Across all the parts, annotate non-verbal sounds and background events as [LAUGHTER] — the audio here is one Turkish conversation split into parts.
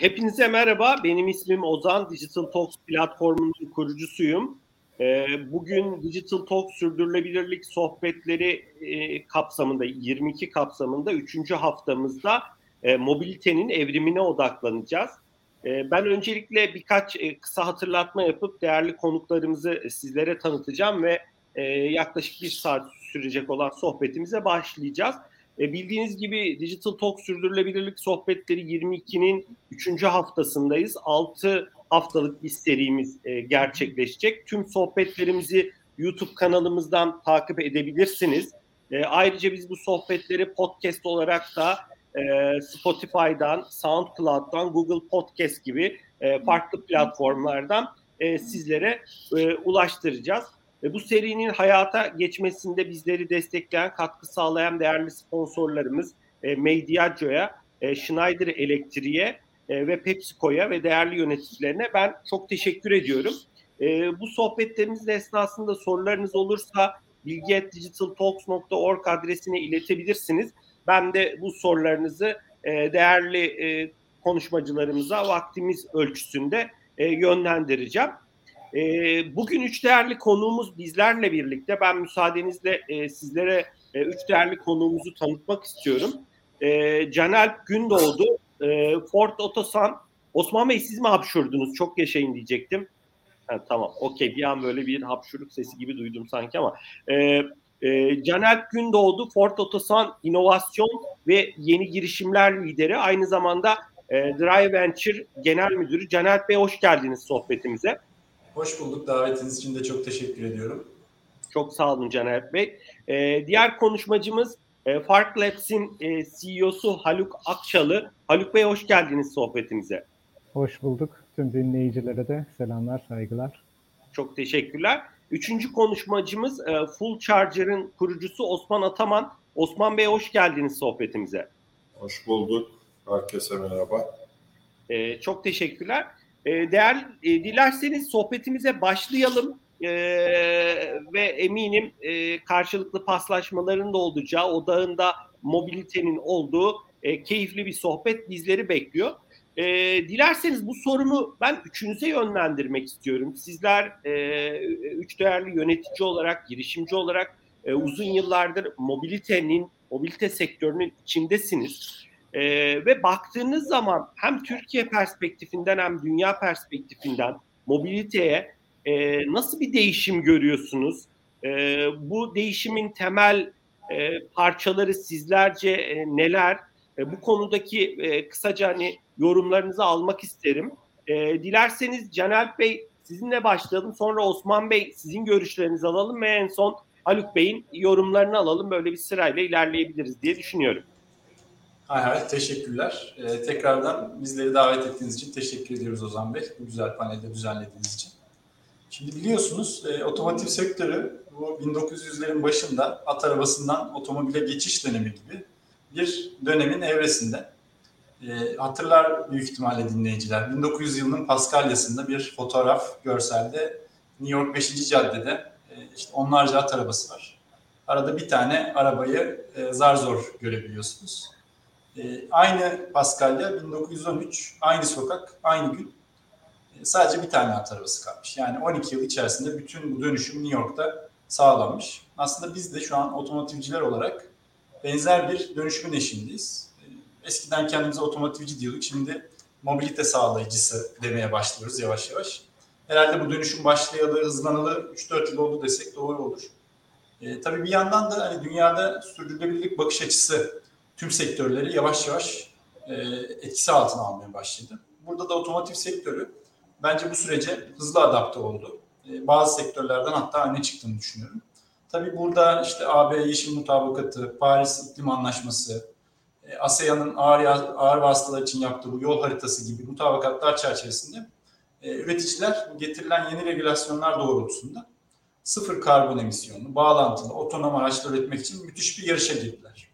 Hepinize merhaba. Benim ismim Ozan. Digital Talks platformunun kurucusuyum. E, bugün Digital Talks sürdürülebilirlik sohbetleri e, kapsamında, 22 kapsamında 3. haftamızda e, mobilitenin evrimine odaklanacağız. E, ben öncelikle birkaç kısa hatırlatma yapıp değerli konuklarımızı sizlere tanıtacağım ve yaklaşık bir saat sürecek olan sohbetimize başlayacağız. E, bildiğiniz gibi Digital Talk Sürdürülebilirlik Sohbetleri 22'nin 3. haftasındayız. 6 haftalık bir serimiz e, gerçekleşecek. Tüm sohbetlerimizi YouTube kanalımızdan takip edebilirsiniz. E, ayrıca biz bu sohbetleri podcast olarak da e, Spotify'dan, SoundCloud'dan, Google Podcast gibi e, farklı platformlardan e, sizlere e, ulaştıracağız. Ve bu serinin hayata geçmesinde bizleri destekleyen, katkı sağlayan değerli sponsorlarımız e, Mediagio'ya, e, Schneider Elektriğe e, ve PepsiCo'ya ve değerli yöneticilerine ben çok teşekkür ediyorum. E, bu sohbetlerimiz esnasında sorularınız olursa bilgi.digitaltalks.org adresine iletebilirsiniz. Ben de bu sorularınızı e, değerli e, konuşmacılarımıza vaktimiz ölçüsünde e, yönlendireceğim. E, bugün üç değerli konuğumuz bizlerle birlikte. Ben müsaadenizle e, sizlere e, üç değerli konuğumuzu tanıtmak istiyorum. E, Canalp Gündoğdu, e, Ford Otosan. Osman Bey siz mi hapşurdunuz? Çok yaşayın diyecektim. Ha, tamam, okey. Bir an böyle bir hapşuruk sesi gibi duydum sanki ama. E, e, Canalp Gündoğdu, Ford Otosan İnovasyon ve Yeni Girişimler Lideri. Aynı zamanda e, Drive Venture Genel Müdürü. Canalp Bey hoş geldiniz sohbetimize. Hoş bulduk. Davetiniz için de çok teşekkür ediyorum. Çok sağ olun Caner Bey. Ee, diğer konuşmacımız e, Fark Labs'in e, CEO'su Haluk Akçalı. Haluk Bey hoş geldiniz sohbetimize. Hoş bulduk. Tüm dinleyicilere de selamlar, saygılar. Çok teşekkürler. Üçüncü konuşmacımız e, Full Charger'ın kurucusu Osman Ataman. Osman Bey hoş geldiniz sohbetimize. Hoş bulduk. Herkese merhaba. E, çok teşekkürler. E, değer e, dilerseniz sohbetimize başlayalım e, ve eminim e, karşılıklı paslaşmaların da olacağı, odağında mobilitenin olduğu e, keyifli bir sohbet bizleri bekliyor. E, dilerseniz bu sorumu ben üçünüze yönlendirmek istiyorum. Sizler e, üç değerli yönetici olarak, girişimci olarak e, uzun yıllardır mobilitenin, mobilite sektörünün içindesiniz. E, ve baktığınız zaman hem Türkiye perspektifinden hem dünya perspektifinden mobiliteye e, nasıl bir değişim görüyorsunuz? E, bu değişimin temel e, parçaları sizlerce e, neler? E, bu konudaki e, kısaca hani yorumlarınızı almak isterim. E, dilerseniz Canel Bey sizinle başlayalım. Sonra Osman Bey sizin görüşlerinizi alalım ve en son Haluk Bey'in yorumlarını alalım. Böyle bir sırayla ilerleyebiliriz diye düşünüyorum. Hay hay teşekkürler. Ee, tekrardan bizleri davet ettiğiniz için teşekkür ediyoruz Ozan Bey. Bu güzel panelde düzenlediğiniz için. Şimdi biliyorsunuz e, otomotiv sektörü bu 1900'lerin başında at arabasından otomobile geçiş dönemi gibi bir dönemin evresinde. E, hatırlar büyük ihtimalle dinleyiciler. 1900 yılının Paskalya'sında bir fotoğraf görselde New York 5. Cadde'de e, işte onlarca at arabası var. Arada bir tane arabayı e, zar zor görebiliyorsunuz. E, aynı Paskalya 1913, aynı sokak, aynı gün e, sadece bir tane at arabası kalmış. Yani 12 yıl içerisinde bütün bu dönüşüm New York'ta sağlanmış. Aslında biz de şu an otomotivciler olarak benzer bir dönüşümün eşindeyiz. E, eskiden kendimize otomotivci diyorduk. Şimdi mobilite sağlayıcısı demeye başlıyoruz yavaş yavaş. Herhalde bu dönüşüm başlayalı, hızlanalı 3-4 yıl oldu desek doğru olur. E, tabii bir yandan da hani dünyada sürdürülebilirlik bakış açısı tüm sektörleri yavaş yavaş e, etkisi altına almaya başladı. Burada da otomotiv sektörü bence bu sürece hızlı adapte oldu. E, bazı sektörlerden hatta ne çıktığını düşünüyorum. Tabii burada işte AB Yeşil Mutabakatı, Paris İklim Anlaşması, e, ASEAN'ın ağır, ağır vasıtalar için yaptığı bu yol haritası gibi mutabakatlar çerçevesinde e, üreticiler getirilen yeni regülasyonlar doğrultusunda sıfır karbon emisyonu, bağlantılı, otonom araçlar üretmek için müthiş bir yarışa girdiler.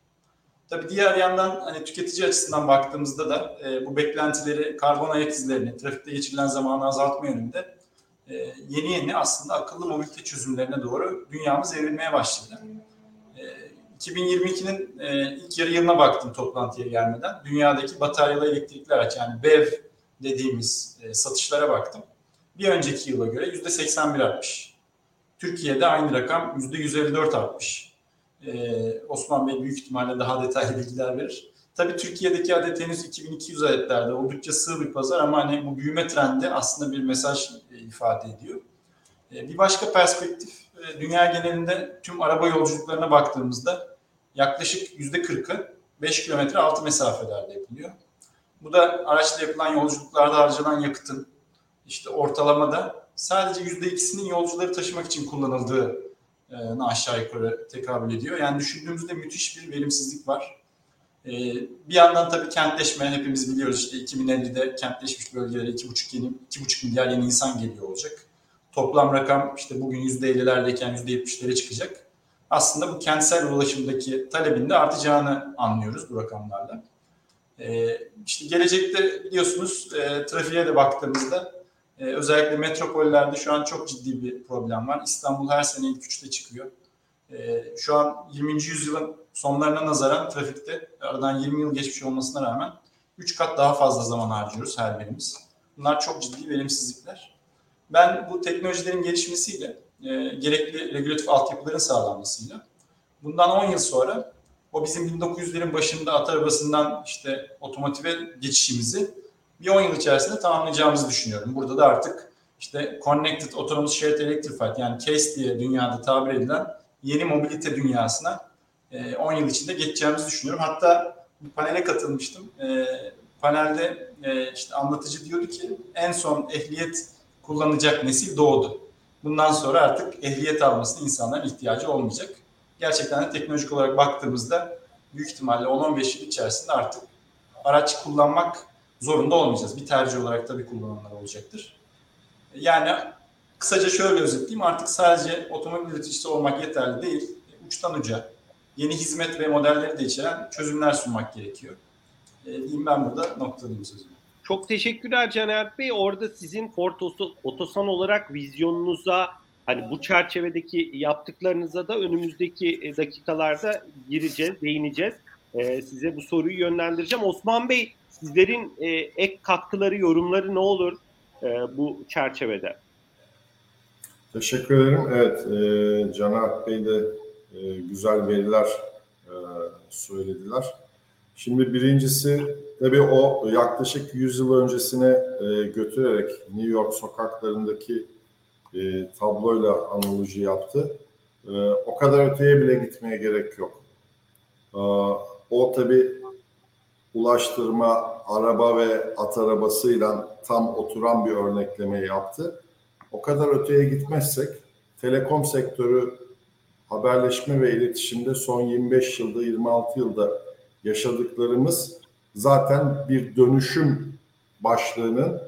Tabii diğer yandan hani tüketici açısından baktığımızda da e, bu beklentileri, karbon ayak izlerini, trafikte geçirilen zamanı azaltma yönünde e, yeni yeni aslında akıllı mobilite çözümlerine doğru dünyamız evrilmeye başladı. E, 2022'nin e, ilk yarı yılına baktım toplantıya gelmeden. Dünyadaki bataryalı elektrikli araç yani BEV dediğimiz e, satışlara baktım. Bir önceki yıla göre %81 artmış. Türkiye'de aynı rakam %154 artmış. Ee, Osman Bey büyük ihtimalle daha detaylı bilgiler verir. Tabii Türkiye'deki adet henüz 2200 adetlerde oldukça sığ bir pazar ama hani bu büyüme trendi aslında bir mesaj e, ifade ediyor. E, bir başka perspektif, e, dünya genelinde tüm araba yolculuklarına baktığımızda yaklaşık %40'ı 5 kilometre altı mesafelerde yapılıyor. Bu da araçla yapılan yolculuklarda harcanan yakıtın işte ortalamada sadece %2'sinin yolcuları taşımak için kullanıldığını aşağı yukarı tekabül ediyor. Yani düşündüğümüzde müthiş bir verimsizlik var. Ee, bir yandan tabii kentleşme hepimiz biliyoruz işte 2050'de kentleşmiş bölgelere 2,5 yeni 2,5 milyar yeni insan geliyor olacak. Toplam rakam işte bugün %50'lerdeyken %70'lere çıkacak. Aslında bu kentsel ulaşımdaki talebin de artacağını anlıyoruz bu rakamlarla. Ee, işte gelecekte biliyorsunuz e, trafiğe de baktığımızda e, özellikle metropollerde şu an çok ciddi bir problem var. İstanbul her sene ilk üçte çıkıyor. E, şu an 20. yüzyılın sonlarına nazaran trafikte aradan 20 yıl geçmiş olmasına rağmen 3 kat daha fazla zaman harcıyoruz her birimiz. Bunlar çok ciddi verimsizlikler. Ben bu teknolojilerin gelişmesiyle, e, gerekli regülatif altyapıların sağlanmasıyla bundan 10 yıl sonra o bizim 1900'lerin başında at arabasından işte otomotive geçişimizi bir 10 yıl içerisinde tamamlayacağımızı düşünüyorum. Burada da artık işte Connected Autonomous Shared Electrified yani CASE diye dünyada tabir edilen yeni mobilite dünyasına 10 e, yıl içinde geçeceğimizi düşünüyorum. Hatta bir panele katılmıştım. E, panelde e, işte anlatıcı diyordu ki en son ehliyet kullanacak nesil doğdu. Bundan sonra artık ehliyet almasına insanların ihtiyacı olmayacak. Gerçekten de teknolojik olarak baktığımızda büyük ihtimalle 10-15 yıl içerisinde artık araç kullanmak zorunda olmayacağız. Bir tercih olarak tabii kullananlar olacaktır. Yani kısaca şöyle özetleyeyim artık sadece otomobil üreticisi olmak yeterli değil. Uçtan uca yeni hizmet ve modelleri de içeren çözümler sunmak gerekiyor. E, diyeyim ben burada noktalayayım sözümü. Çok teşekkürler Caner Bey. Orada sizin Ford Otosan olarak vizyonunuza hani bu çerçevedeki yaptıklarınıza da önümüzdeki e, dakikalarda gireceğiz, değineceğiz. Ee, size bu soruyu yönlendireceğim. Osman Bey sizlerin e, ek katkıları, yorumları ne olur e, bu çerçevede? Teşekkür ederim. Evet, e, Caner Bey de e, güzel veriler e, söylediler. Şimdi birincisi tabii o yaklaşık 100 yıl öncesine e, götürerek New York sokaklarındaki e, tabloyla analoji yaptı. E, o kadar öteye bile gitmeye gerek yok. E, o tabii ulaştırma, araba ve at arabasıyla tam oturan bir örnekleme yaptı. O kadar öteye gitmezsek telekom sektörü haberleşme ve iletişimde son 25 yılda 26 yılda yaşadıklarımız zaten bir dönüşüm başlığının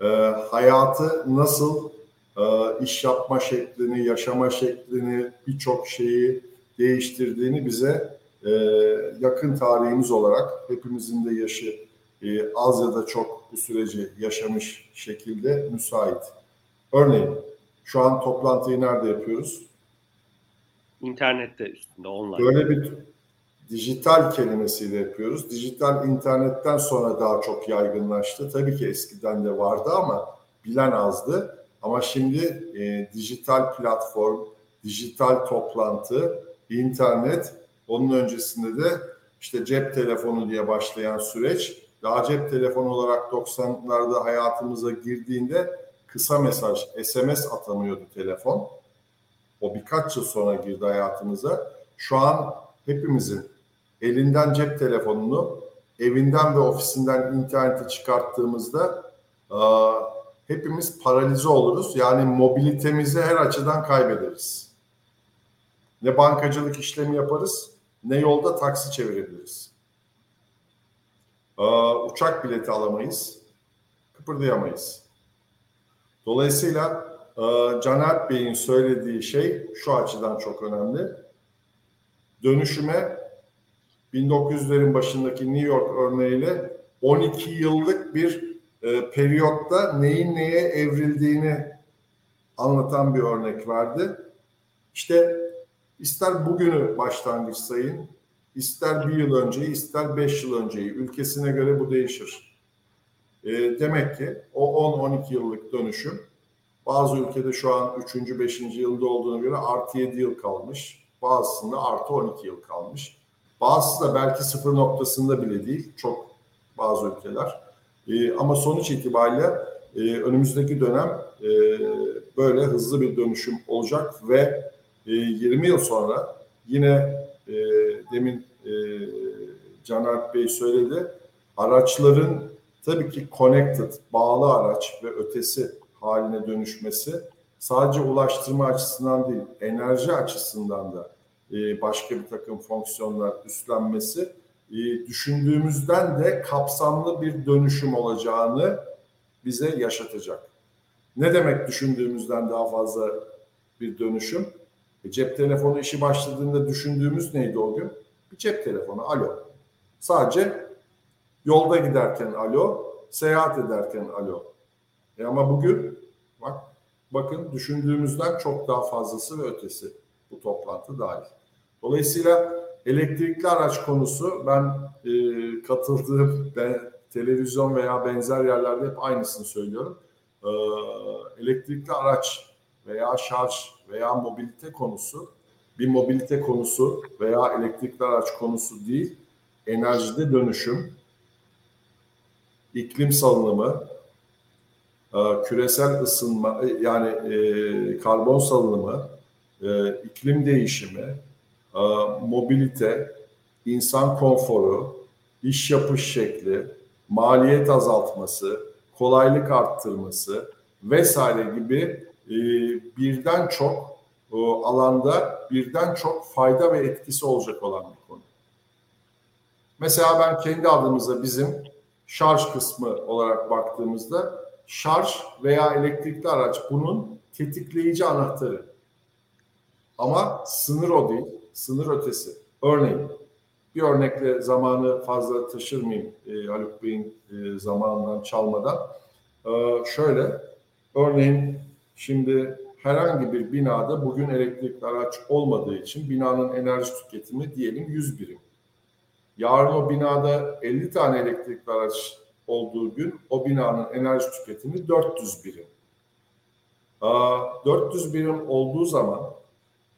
e, hayatı nasıl e, iş yapma şeklini, yaşama şeklini, birçok şeyi değiştirdiğini bize e, yakın tarihimiz olarak hepimizin de yaşı e, az ya da çok bu süreci yaşamış şekilde müsait. Örneğin şu an toplantıyı nerede yapıyoruz? İnternette üstünde online. Böyle bir dijital kelimesiyle yapıyoruz. Dijital internetten sonra daha çok yaygınlaştı. Tabii ki eskiden de vardı ama bilen azdı. Ama şimdi e, dijital platform, dijital toplantı, internet, onun öncesinde de işte cep telefonu diye başlayan süreç, daha cep telefonu olarak 90'larda hayatımıza girdiğinde kısa mesaj, SMS atamıyordu telefon. O birkaç yıl sonra girdi hayatımıza. Şu an hepimizin elinden cep telefonunu, evinden ve ofisinden interneti çıkarttığımızda hepimiz paralize oluruz. Yani mobilitemizi her açıdan kaybederiz. Ne bankacılık işlemi yaparız, ne yolda taksi çevirebiliriz. Uçak bileti alamayız, kıpırdayamayız. Dolayısıyla Caner Bey'in söylediği şey şu açıdan çok önemli. Dönüşüme 1900'lerin başındaki New York örneğiyle 12 yıllık bir e, periyotta neyin neye evrildiğini anlatan bir örnek verdi. İşte İster bugünü başlangıç sayın, ister bir yıl önceyi, ister beş yıl önceyi. Ülkesine göre bu değişir. E, demek ki o 10-12 yıllık dönüşüm bazı ülkede şu an 3. 5. yılda olduğuna göre artı 7 yıl kalmış. Bazısında artı 12 yıl kalmış. Bazısı da belki sıfır noktasında bile değil. Çok bazı ülkeler. E, ama sonuç itibariyle e, önümüzdeki dönem e, böyle hızlı bir dönüşüm olacak ve e, 20 yıl sonra yine e, demin e, Caner Bey söyledi araçların tabii ki connected, bağlı araç ve ötesi haline dönüşmesi sadece ulaştırma açısından değil, enerji açısından da e, başka bir takım fonksiyonlar üstlenmesi e, düşündüğümüzden de kapsamlı bir dönüşüm olacağını bize yaşatacak. Ne demek düşündüğümüzden daha fazla bir dönüşüm? E, cep telefonu işi başladığında düşündüğümüz neydi o gün? Bir cep telefonu, alo. Sadece yolda giderken alo, seyahat ederken alo. E ama bugün bak bakın düşündüğümüzden çok daha fazlası ve ötesi bu toplantı dahil. Dolayısıyla elektrikli araç konusu ben e, katıldığım ben, televizyon veya benzer yerlerde hep aynısını söylüyorum. E, elektrikli araç veya şarj veya mobilite konusu bir mobilite konusu veya elektrikli araç konusu değil, enerjide dönüşüm, iklim salınımı, e, küresel ısınma e, yani e, karbon salınımı, iklim değişimi, mobilite, insan konforu, iş yapış şekli, maliyet azaltması, kolaylık arttırması vesaire gibi birden çok alanda birden çok fayda ve etkisi olacak olan bir konu. Mesela ben kendi adımıza bizim şarj kısmı olarak baktığımızda şarj veya elektrikli araç bunun tetikleyici anahtarı. Ama sınır o değil, sınır ötesi. Örneğin bir örnekle zamanı fazla taşırmayayım e, Haluk Bey'in e, zamanından çalmadan. E, şöyle, örneğin şimdi herhangi bir binada bugün elektrikli araç olmadığı için binanın enerji tüketimi diyelim 100 birim. Yarın o binada 50 tane elektrikli araç olduğu gün o binanın enerji tüketimi 400 birim. 400 birim olduğu zaman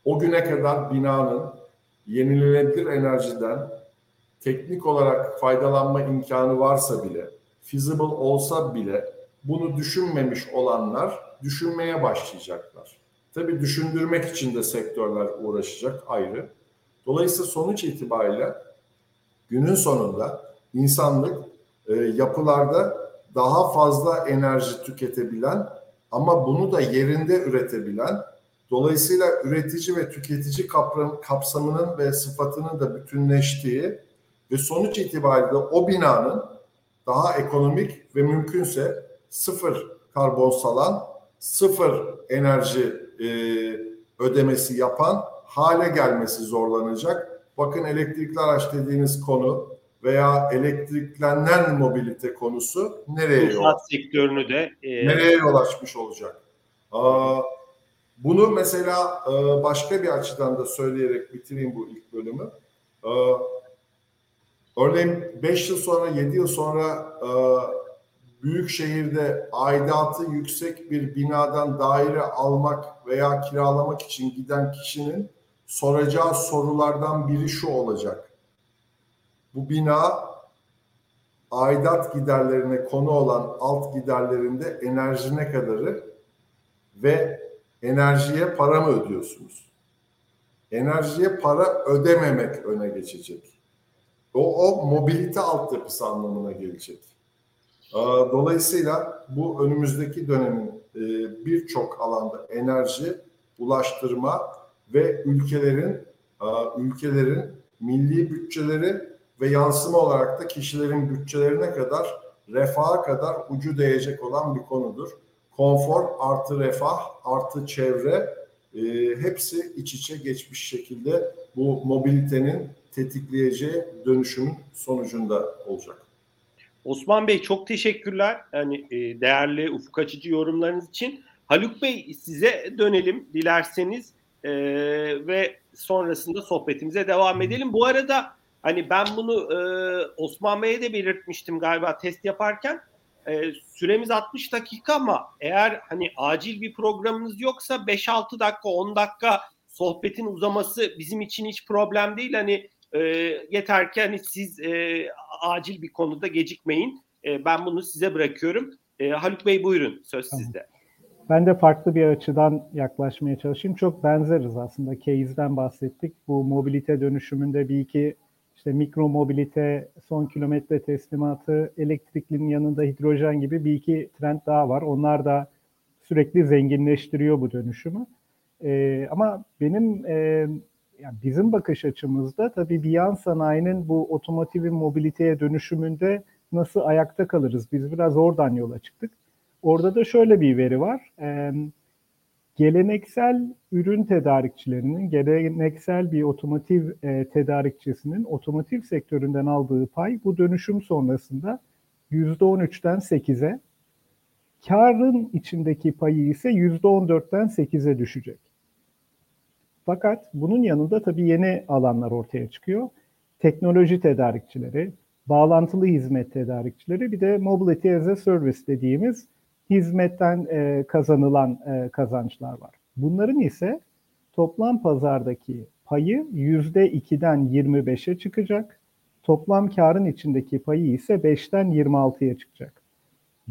o güne kadar binanın yenilenebilir enerjiden teknik olarak faydalanma imkanı varsa bile, feasible olsa bile bunu düşünmemiş olanlar düşünmeye başlayacaklar. Tabii düşündürmek için de sektörler uğraşacak ayrı. Dolayısıyla sonuç itibariyle günün sonunda insanlık e, yapılarda daha fazla enerji tüketebilen ama bunu da yerinde üretebilen dolayısıyla üretici ve tüketici kapsamının ve sıfatının da bütünleştiği ve sonuç itibariyle o binanın daha ekonomik ve mümkünse sıfır karbon salan, sıfır enerji e, ödemesi yapan hale gelmesi zorlanacak. Bakın elektrikli araç dediğiniz konu veya elektriklenen mobilite konusu nereye yol sektörünü de e... nereye yol açmış olacak? Aa, bunu mesela e, başka bir açıdan da söyleyerek bitireyim bu ilk bölümü. Aa, örneğin 5 yıl sonra 7 yıl sonra e, büyük şehirde aidatı yüksek bir binadan daire almak veya kiralamak için giden kişinin soracağı sorulardan biri şu olacak bu bina aidat giderlerine konu olan alt giderlerinde enerji ne kadarı ve enerjiye para mı ödüyorsunuz? Enerjiye para ödememek öne geçecek. O, o mobilite altyapısı anlamına gelecek. Dolayısıyla bu önümüzdeki dönemin e, birçok alanda enerji, ulaştırma ve ülkelerin ülkelerin milli bütçeleri ve yansıma olarak da kişilerin bütçelerine kadar refaha kadar ucu değecek olan bir konudur. Konfor artı refah artı çevre e, hepsi iç içe geçmiş şekilde bu mobilitenin tetikleyeceği dönüşümün sonucunda olacak. Osman Bey çok teşekkürler. Yani e, değerli ufuk açıcı yorumlarınız için. Haluk Bey size dönelim dilerseniz. e, ve sonrasında sohbetimize devam edelim. Bu arada hani ben bunu e, Osman Bey'e de belirtmiştim galiba test yaparken. E, süremiz 60 dakika ama eğer hani acil bir programınız yoksa 5-6 dakika 10 dakika sohbetin uzaması bizim için hiç problem değil. Hani e, yeter ki hani siz e, acil bir konuda gecikmeyin. E, ben bunu size bırakıyorum. E, Haluk Bey buyurun söz tamam. sizde. Ben de farklı bir açıdan yaklaşmaya çalışayım. Çok benzeriz aslında. Case'den bahsettik. Bu mobilite dönüşümünde bir iki işte mikro mobilite, son kilometre teslimatı, elektriklinin yanında hidrojen gibi bir iki trend daha var. Onlar da sürekli zenginleştiriyor bu dönüşümü. Ee, ama benim e, yani bizim bakış açımızda tabii bir yan sanayinin bu otomotivin mobiliteye dönüşümünde nasıl ayakta kalırız? Biz biraz oradan yola çıktık. Orada da şöyle bir veri var. Ee, geleneksel ürün tedarikçilerinin, geleneksel bir otomotiv e, tedarikçisinin otomotiv sektöründen aldığı pay bu dönüşüm sonrasında %13'ten 8'e, karın içindeki payı ise %14'ten 8'e düşecek. Fakat bunun yanında tabii yeni alanlar ortaya çıkıyor. Teknoloji tedarikçileri, bağlantılı hizmet tedarikçileri bir de mobility as a service dediğimiz hizmetten e, kazanılan e, kazançlar var. Bunların ise toplam pazardaki payı %2'den 25'e çıkacak. Toplam karın içindeki payı ise 5'ten 26'ya çıkacak.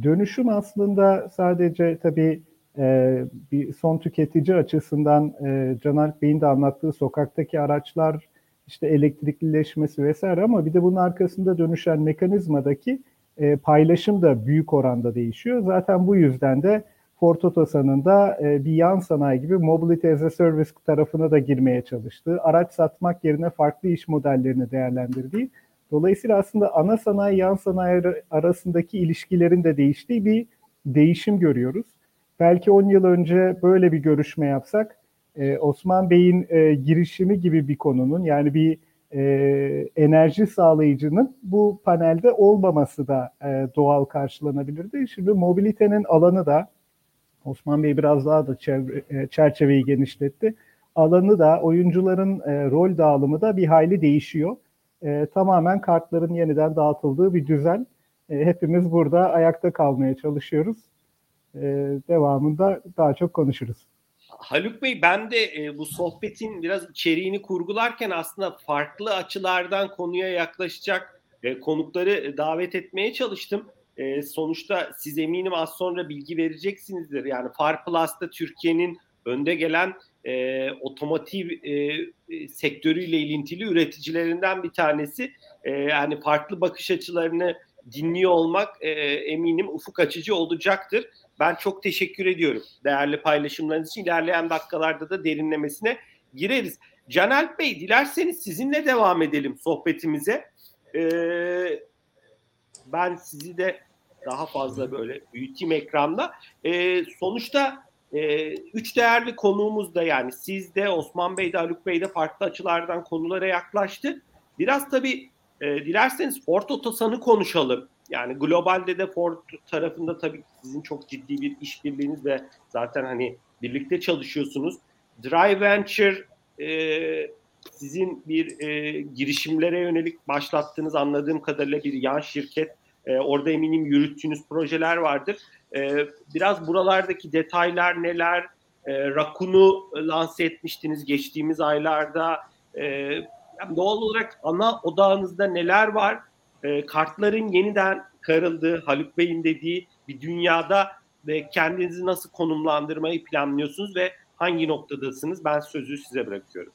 Dönüşüm aslında sadece tabii e, bir son tüketici açısından e, Caner Bey'in de anlattığı sokaktaki araçlar, işte elektriklileşmesi vesaire ama bir de bunun arkasında dönüşen mekanizmadaki e, paylaşım da büyük oranda değişiyor. Zaten bu yüzden de Ford Otosan'ın da bir yan sanayi gibi Mobility as a Service tarafına da girmeye çalıştığı, araç satmak yerine farklı iş modellerini değerlendirdiği, dolayısıyla aslında ana sanayi yan sanayi arasındaki ilişkilerin de değiştiği bir değişim görüyoruz. Belki 10 yıl önce böyle bir görüşme yapsak, e, Osman Bey'in e, girişimi gibi bir konunun yani bir e, enerji sağlayıcının bu panelde olmaması da e, doğal karşılanabilirdi. Şimdi mobilitenin alanı da Osman Bey biraz daha da çevre, e, çerçeveyi genişletti. Alanı da oyuncuların e, rol dağılımı da bir hayli değişiyor. E, tamamen kartların yeniden dağıtıldığı bir düzen. E, hepimiz burada ayakta kalmaya çalışıyoruz. E, devamında daha çok konuşuruz. Haluk Bey ben de e, bu sohbetin biraz içeriğini kurgularken aslında farklı açılardan konuya yaklaşacak e, konukları davet etmeye çalıştım. E, sonuçta siz eminim az sonra bilgi vereceksinizdir. Yani Far Plus'ta Türkiye'nin önde gelen e, otomotiv e, sektörüyle ilintili üreticilerinden bir tanesi. E, yani farklı bakış açılarını dinliyor olmak e, eminim ufuk açıcı olacaktır. Ben çok teşekkür ediyorum değerli paylaşımlarınız için. İlerleyen dakikalarda da derinlemesine gireriz. Canel Bey dilerseniz sizinle devam edelim sohbetimize. Ee, ben sizi de daha fazla böyle büyüteyim ekranda. Ee, sonuçta e, üç değerli konuğumuz da yani siz de Osman Bey de Haluk Bey de farklı açılardan konulara yaklaştı. Biraz tabii e, dilerseniz Ford Otosan'ı konuşalım. Yani globalde de Ford tarafında tabii sizin çok ciddi bir işbirliğiniz ve zaten hani birlikte çalışıyorsunuz. Drive Venture e, sizin bir e, girişimlere yönelik başlattığınız anladığım kadarıyla bir yan şirket. E, orada eminim yürüttüğünüz projeler vardır. E, biraz buralardaki detaylar neler? E, Rakun'u lanse etmiştiniz geçtiğimiz aylarda. E, yani doğal olarak ana odağınızda neler var? E, kartların yeniden karıldığı, Haluk Bey'in dediği bir dünyada ve kendinizi nasıl konumlandırmayı planlıyorsunuz ve hangi noktadasınız? Ben sözü size bırakıyorum.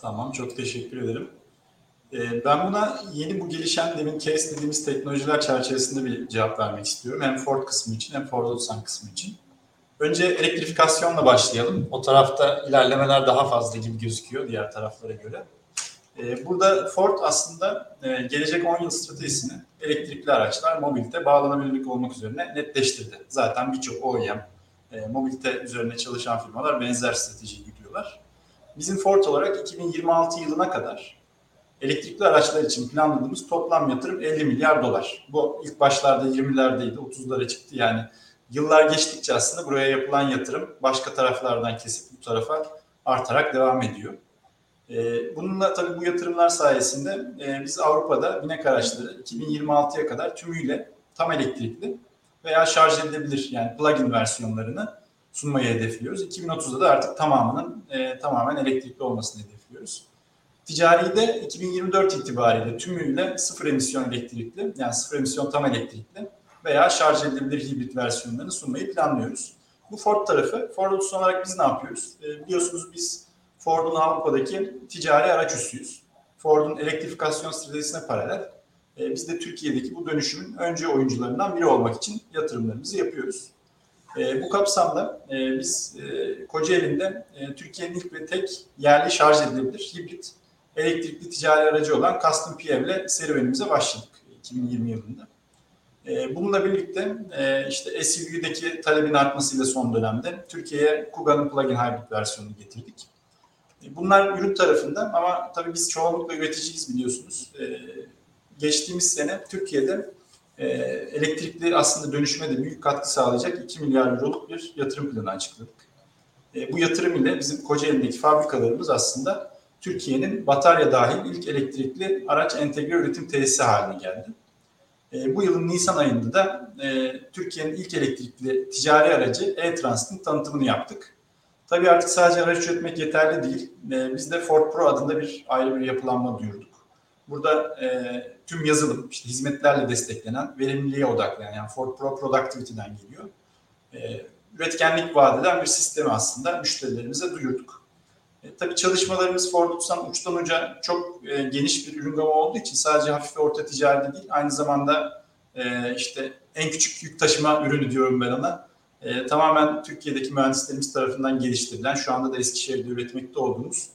Tamam, çok teşekkür ederim. Ee, ben buna yeni bu gelişen demin case dediğimiz teknolojiler çerçevesinde bir cevap vermek istiyorum. Hem Ford kısmı için hem Ford Otosan kısmı için. Önce elektrifikasyonla başlayalım. O tarafta ilerlemeler daha fazla gibi gözüküyor diğer taraflara göre. Ee, burada Ford aslında e, gelecek 10 yıl stratejisini elektrikli araçlar, mobilite, bağlanabilirlik olmak üzerine netleştirdi. Zaten birçok OEM, e, mobilite üzerine çalışan firmalar benzer stratejiyi gidiyorlar. Bizim Ford olarak 2026 yılına kadar elektrikli araçlar için planladığımız toplam yatırım 50 milyar dolar. Bu ilk başlarda 20'lerdeydi, 30'lara çıktı. Yani yıllar geçtikçe aslında buraya yapılan yatırım başka taraflardan kesip bu tarafa artarak devam ediyor. E, bununla tabii bu yatırımlar sayesinde e, biz Avrupa'da binek araçları 2026'ya kadar tümüyle tam elektrikli veya şarj edilebilir yani plug-in versiyonlarını sunmayı hedefliyoruz. 2030'da da artık tamamının e, tamamen elektrikli olmasını hedefliyoruz. Ticari de 2024 itibariyle tümüyle sıfır emisyon elektrikli yani sıfır emisyon tam elektrikli veya şarj edilebilir hibrit versiyonlarını sunmayı planlıyoruz. Bu Ford tarafı. Ford Otosan olarak biz ne yapıyoruz? E, biliyorsunuz biz Ford'un Avrupa'daki ticari araç üssüyüz. Ford'un elektrifikasyon stratejisine paralel. E, biz de Türkiye'deki bu dönüşümün önce oyuncularından biri olmak için yatırımlarımızı yapıyoruz. E, bu kapsamda e, biz e, Kocaeli'nde e, Türkiye'nin ilk ve tek yerli şarj edilebilir hibrit elektrikli ticari aracı olan Custom PF ile serüvenimize başladık 2020 yılında. E, bununla birlikte e, işte SUV'deki talebin artmasıyla son dönemde Türkiye'ye Kuga'nın plug-in hybrid versiyonunu getirdik. Bunlar ürün tarafında ama tabii biz çoğunlukla üreticiyiz biliyorsunuz. E, geçtiğimiz sene Türkiye'de e, elektrikli aslında dönüşüme de büyük katkı sağlayacak 2 milyar euroluk bir yatırım planı açıkladık. E, bu yatırım ile bizim Kocaeli'ndeki fabrikalarımız aslında Türkiye'nin batarya dahil ilk elektrikli araç entegre üretim tesisi haline geldi. E, bu yılın Nisan ayında da Türkiye'nin ilk elektrikli ticari aracı e-Transit'in tanıtımını yaptık. Tabii artık sadece araç üretmek yeterli değil. E, biz de Ford Pro adında bir ayrı bir yapılanma duyurduk. Burada e, tüm yazılım, işte hizmetlerle desteklenen, verimliliğe odaklanan, yani Ford Pro Productivity'den geliyor. E, üretkenlik vaat eden bir sistemi aslında müşterilerimize duyurduk. E, tabii çalışmalarımız Ford Otosan uçtan uca çok e, geniş bir ürün gamı olduğu için sadece hafif ve orta ticarede değil, aynı zamanda e, işte en küçük yük taşıma ürünü diyorum ben ona. E, tamamen Türkiye'deki mühendislerimiz tarafından geliştirilen, şu anda da Eskişehir'de üretmekte olduğumuz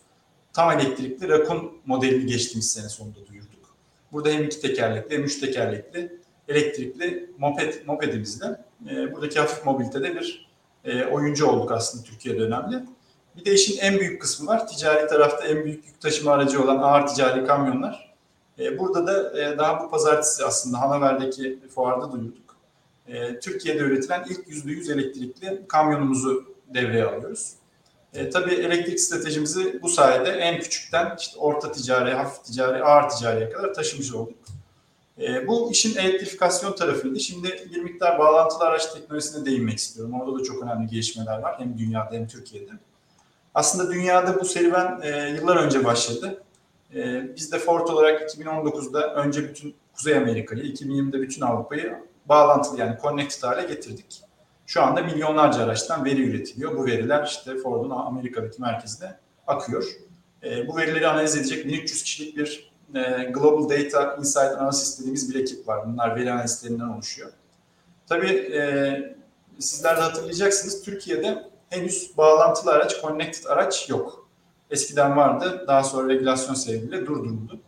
tam elektrikli Rakun modelini geçtiğimiz sene sonunda duyurduk. Burada hem iki tekerlekli hem üç tekerlekli elektrikli moped, mopedimizle e, buradaki hafif mobilitede bir e, oyuncu olduk aslında Türkiye'de önemli. Bir de işin en büyük kısmı var. Ticari tarafta en büyük yük taşıma aracı olan ağır ticari kamyonlar. E, burada da e, daha bu pazartesi aslında Hanover'deki fuarda duyurduk. E, Türkiye'de üretilen ilk %100 elektrikli kamyonumuzu devreye alıyoruz. E, tabii elektrik stratejimizi bu sayede en küçükten işte orta ticari, hafif ticari, ağır ticariye kadar taşımış olduk. E, bu işin elektrifikasyon tarafıydı. Şimdi bir miktar bağlantılı araç teknolojisine değinmek istiyorum. Orada da çok önemli gelişmeler var hem dünyada hem Türkiye'de. Aslında dünyada bu serüven e, yıllar önce başladı. E, biz de Ford olarak 2019'da önce bütün Kuzey Amerika'yı, 2020'de bütün Avrupa'yı bağlantılı yani connected hale getirdik. Şu anda milyonlarca araçtan veri üretiliyor. Bu veriler işte Ford'un Amerika'daki merkezine akıyor. E, bu verileri analiz edecek 1300 kişilik bir e, Global Data Insight Analysis dediğimiz bir ekip var. Bunlar veri analistlerinden oluşuyor. Tabii e, sizler de hatırlayacaksınız Türkiye'de henüz bağlantılı araç, connected araç yok. Eskiden vardı, daha sonra regülasyon sebebiyle durduruldu.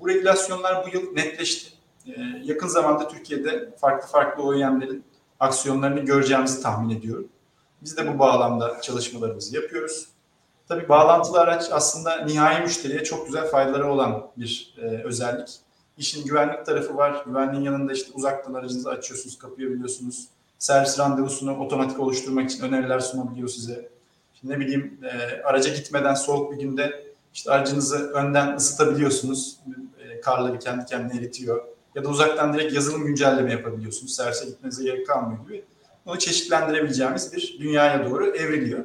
Bu regülasyonlar bu yıl netleşti. Ee, yakın zamanda Türkiye'de farklı farklı OEM'lerin aksiyonlarını göreceğimizi tahmin ediyorum. Biz de bu bağlamda çalışmalarımızı yapıyoruz. Tabii bağlantılı araç aslında nihai müşteriye çok güzel faydaları olan bir e, özellik. İşin güvenlik tarafı var. Güvenliğin yanında işte uzaktan aracınızı açıyorsunuz, kapayabiliyorsunuz. Servis randevusunu otomatik oluşturmak için öneriler sunabiliyor size. Şimdi ne bileyim e, araca gitmeden soğuk bir günde işte aracınızı önden ısıtabiliyorsunuz. E, karları kendi kendine eritiyor ya da uzaktan direkt yazılım güncelleme yapabiliyorsunuz. Servise gitmenize gerek kalmıyor gibi. Onu çeşitlendirebileceğimiz bir dünyaya doğru evriliyor.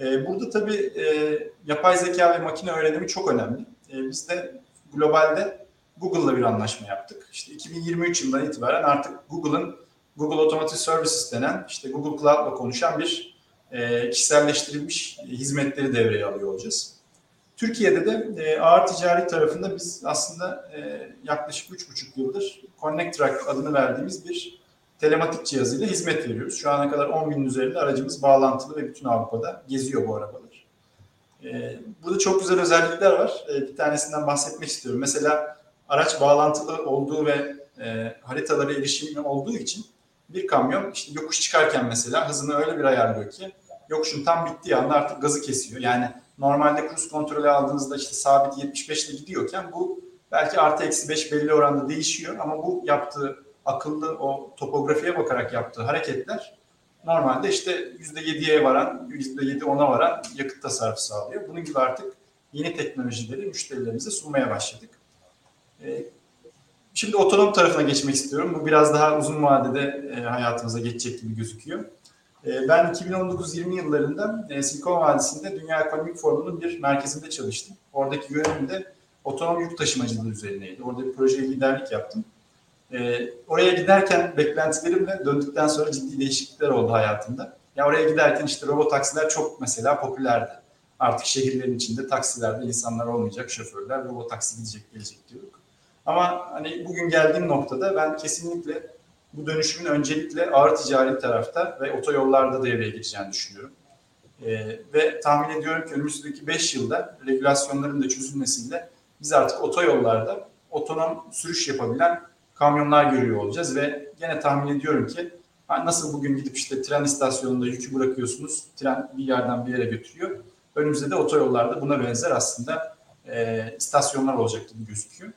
Ee, burada tabii e, yapay zeka ve makine öğrenimi çok önemli. E, biz de globalde Google'la bir anlaşma yaptık. İşte 2023 yılından itibaren artık Google'ın Google Automotive Services denen işte Google Cloud'la konuşan bir e, kişiselleştirilmiş hizmetleri devreye alıyor olacağız. Türkiye'de de e, ağır ticari tarafında biz aslında e, yaklaşık 3,5 yıldır Connect Track adını verdiğimiz bir telematik cihazıyla hizmet veriyoruz. Şu ana kadar 10 binin üzerinde aracımız bağlantılı ve bütün Avrupa'da geziyor bu arabalar. E, burada çok güzel özellikler var. E, bir tanesinden bahsetmek istiyorum. Mesela araç bağlantılı olduğu ve e, haritalara erişimi olduğu için bir kamyon işte yokuş çıkarken mesela hızını öyle bir ayarlıyor ki yokuşun tam bittiği anda artık gazı kesiyor. Yani normalde cruise kontrolü aldığınızda işte sabit 75 ile gidiyorken bu belki artı eksi 5 belli oranda değişiyor ama bu yaptığı akıllı o topografiye bakarak yaptığı hareketler normalde işte %7'ye varan, %7 10'a varan yakıt tasarrufu sağlıyor. Bunun gibi artık yeni teknolojileri müşterilerimize sunmaya başladık. E, şimdi otonom tarafına geçmek istiyorum. Bu biraz daha uzun vadede e, hayatımıza geçecek gibi gözüküyor. E, ben 2019-20 yıllarında e, Silikon Vadisi'nde Dünya Ekonomik Forumu'nun bir merkezinde çalıştım. Oradaki görevim de otonom yük taşımacılığı üzerineydi. Orada bir projeye liderlik yaptım. E, oraya giderken beklentilerimle döndükten sonra ciddi değişiklikler oldu hayatımda. Ya oraya giderken işte robot taksiler çok mesela popülerdi. Artık şehirlerin içinde taksilerde insanlar olmayacak, şoförler robot taksi gidecek gelecek diyorduk. Ama hani bugün geldiğim noktada ben kesinlikle bu dönüşümün öncelikle ağır ticari tarafta ve otoyollarda devreye gireceğini düşünüyorum. Ee, ve tahmin ediyorum ki önümüzdeki 5 yılda regülasyonların da çözülmesiyle biz artık otoyollarda otonom sürüş yapabilen kamyonlar görüyor olacağız ve gene tahmin ediyorum ki nasıl bugün gidip işte tren istasyonunda yükü bırakıyorsunuz, tren bir yerden bir yere götürüyor. Önümüzde de otoyollarda buna benzer aslında e, istasyonlar olacak gibi gözüküyor.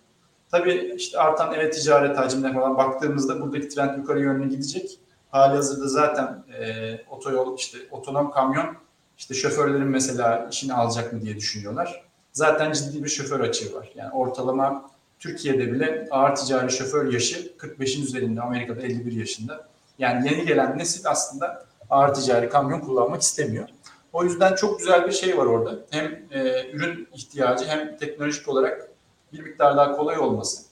Tabii işte artan evet ticaret hacimine falan baktığımızda buradaki trend yukarı yönlü gidecek. Hali hazırda zaten e, otoyol işte otonom kamyon işte şoförlerin mesela işini alacak mı diye düşünüyorlar. Zaten ciddi bir şoför açığı var. Yani ortalama Türkiye'de bile ağır ticari şoför yaşı 45'in üzerinde, Amerika'da 51 yaşında. Yani yeni gelen nesil aslında ağır ticari kamyon kullanmak istemiyor. O yüzden çok güzel bir şey var orada. Hem e, ürün ihtiyacı hem teknolojik olarak bir miktar daha kolay olması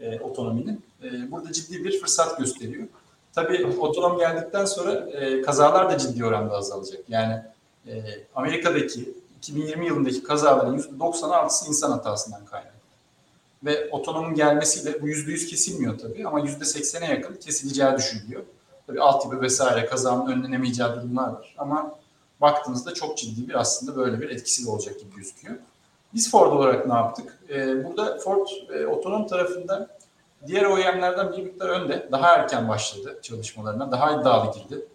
e, otonominin e, burada ciddi bir fırsat gösteriyor. Tabii otonom geldikten sonra e, kazalar da ciddi oranda azalacak. Yani e, Amerika'daki 2020 yılındaki kazaların %96'sı insan hatasından kaynaklı. Ve otonomun gelmesiyle bu %100 kesilmiyor tabii ama %80'e yakın kesileceği düşünülüyor. Tabii altyapı vesaire kazanın önlenemeyeceği durumlar var ama baktığınızda çok ciddi bir aslında böyle bir etkisi olacak gibi gözüküyor. Biz Ford olarak ne yaptık? Ee, burada Ford e, otonom tarafında diğer OEM'lerden bir miktar önde. Daha erken başladı çalışmalarına. Daha iddialı girdi.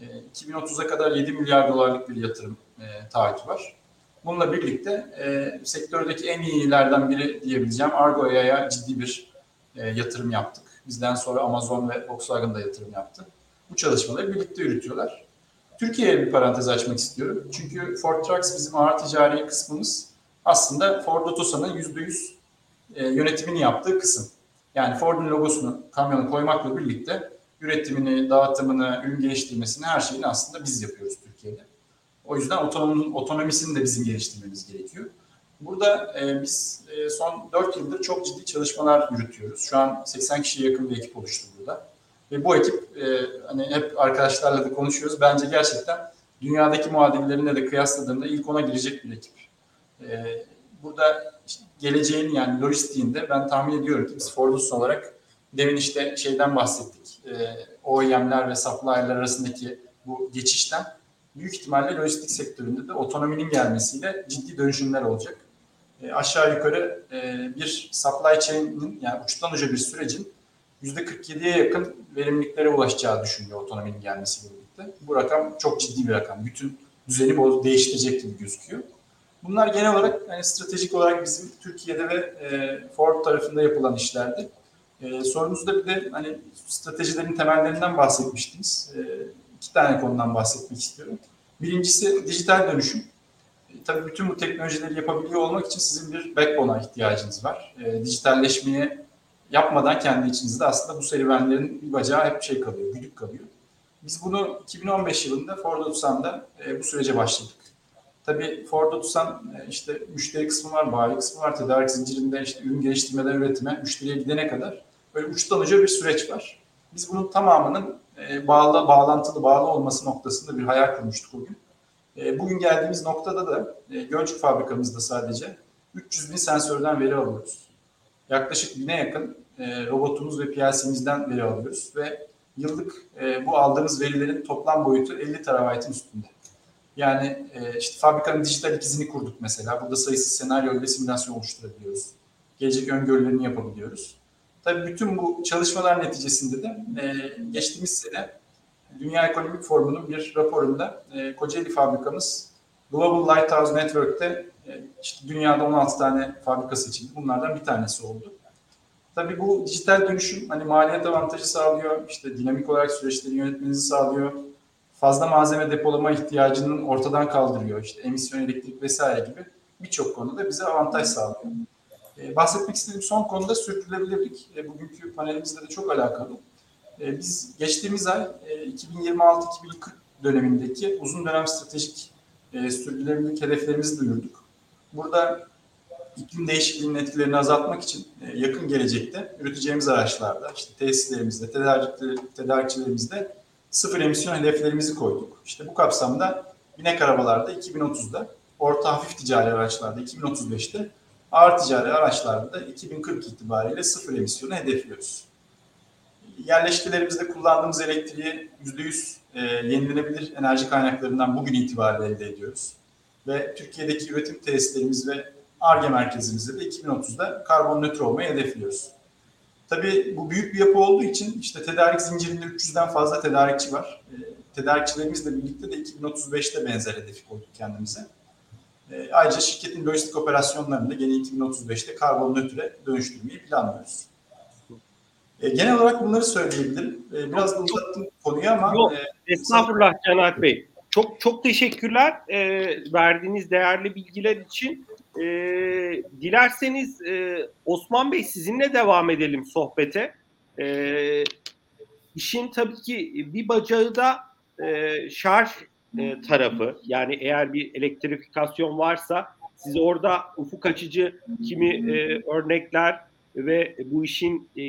E, 2030'a kadar 7 milyar dolarlık bir yatırım e, taahhütü var. Bununla birlikte e, sektördeki en iyilerden biri diyebileceğim Argo'ya ciddi bir e, yatırım yaptık. Bizden sonra Amazon ve Volkswagen da yatırım yaptı. Bu çalışmaları birlikte yürütüyorlar. Türkiye'ye bir parantez açmak istiyorum. Çünkü Ford Trucks bizim ağır ticari kısmımız aslında Ford Otosan'ın %100 e, yönetimini yaptığı kısım. Yani Ford'un logosunu kamyona koymakla birlikte üretimini, dağıtımını, ürün geliştirmesini her şeyini aslında biz yapıyoruz Türkiye'de. O yüzden otonomun, otonomisini de bizim geliştirmemiz gerekiyor. Burada e, biz e, son 4 yıldır çok ciddi çalışmalar yürütüyoruz. Şu an 80 kişiye yakın bir ekip oluştu burada. Ve bu ekip e, hani hep arkadaşlarla da konuşuyoruz. Bence gerçekten dünyadaki muadillerine de kıyasladığımda ilk ona girecek bir ekip. E, burada işte geleceğin yani lojistiğinde ben tahmin ediyorum ki biz Fordus olarak demin işte şeyden bahsettik. E, OEM'ler ve supplier'ler arasındaki bu geçişten büyük ihtimalle lojistik sektöründe de otonominin gelmesiyle ciddi dönüşümler olacak. E, aşağı yukarı e, bir supply chain'in yani uçtan uca bir sürecin %47'ye yakın verimliliklere ulaşacağı düşünülüyor otonominin gelmesiyle birlikte. Bu rakam çok ciddi bir rakam. Bütün düzeni değiştirecek gibi gözüküyor. Bunlar genel olarak yani stratejik olarak bizim Türkiye'de ve e, Ford tarafında yapılan işlerdi. E, sorunuzda bir de hani stratejilerin temellerinden bahsetmiştiniz. E, iki tane konudan bahsetmek istiyorum. Birincisi dijital dönüşüm. E, tabii bütün bu teknolojileri yapabiliyor olmak için sizin bir backbone'a ihtiyacınız var. E, dijitalleşmeye yapmadan kendi içinizde aslında bu serüvenlerin bir bacağı hep şey kalıyor, güdük kalıyor. Biz bunu 2015 yılında Ford Otosan'da e, bu sürece başladık. Tabii Ford Otosan e, işte müşteri kısmı var, bayi kısmı var, tedarik zincirinde işte ürün geliştirmeden üretime, müşteriye gidene kadar böyle uçtan uca bir süreç var. Biz bunun tamamının e, bağlı, bağlantılı, bağlı olması noktasında bir hayal kurmuştuk bugün. E, bugün geldiğimiz noktada da Gölcük fabrikamızda sadece 300 bin sensörden veri alıyoruz. Yaklaşık bine yakın robotumuz ve PLC'mizden veri alıyoruz ve yıllık bu aldığımız verilerin toplam boyutu 50 terabaytın üstünde. Yani e, işte fabrikanın dijital ikizini kurduk mesela. Burada sayısız senaryo ile simülasyon oluşturabiliyoruz. Gelecek öngörülerini yapabiliyoruz. Tabii bütün bu çalışmalar neticesinde de e, geçtiğimiz sene Dünya Ekonomik Forumu'nun bir raporunda e, Kocaeli fabrikamız Global Lighthouse Network'te e, işte dünyada 16 tane fabrikası için bunlardan bir tanesi oldu. Tabii bu dijital dönüşüm hani maliyet avantajı sağlıyor, işte dinamik olarak süreçleri yönetmenizi sağlıyor, fazla malzeme depolama ihtiyacının ortadan kaldırıyor. İşte emisyon elektrik vesaire gibi birçok konuda bize avantaj sağlıyor. E, bahsetmek istediğim son konuda sürdürülebilirlik. E, bugünkü panelimizle de çok alakalı. E, biz geçtiğimiz ay e, 2026-2040 dönemindeki uzun dönem stratejik sürdürülebilirlik hedeflerimizi duyurduk. Burada iklim değişikliğinin etkilerini azaltmak için yakın gelecekte üreteceğimiz araçlarda, işte tesislerimizde, tedarikçilerimizde sıfır emisyon hedeflerimizi koyduk. İşte bu kapsamda binek arabalarda 2030'da, orta hafif ticari araçlarda 2035'te, ağır ticari araçlarda da 2040 itibariyle sıfır emisyonu hedefliyoruz. Yerleşkelerimizde kullandığımız elektriği %100 e, yenilenebilir enerji kaynaklarından bugün itibariyle elde ediyoruz. Ve Türkiye'deki üretim tesislerimiz ve ARGE merkezimizde de 2030'da karbon nötr olmayı hedefliyoruz. Tabii bu büyük bir yapı olduğu için işte tedarik zincirinde 300'den fazla tedarikçi var. E, tedarikçilerimizle birlikte de 2035'te benzer hedefi koyduk kendimize. E, ayrıca şirketin lojistik operasyonlarını da gene 2035'te karbon nötre dönüştürmeyi planlıyoruz. E, genel olarak bunları söyleyebilirim. E, biraz da uzattım konuyu ama... Yok, e, estağfurullah Caner Bey. Çok çok teşekkürler e, verdiğiniz değerli bilgiler için. E, dilerseniz e, Osman Bey sizinle devam edelim sohbete. E, işin tabii ki bir bacağı da e, şarj e, tarafı. Yani eğer bir elektrifikasyon varsa siz orada ufuk açıcı kimi e, örnekler ve bu işin e,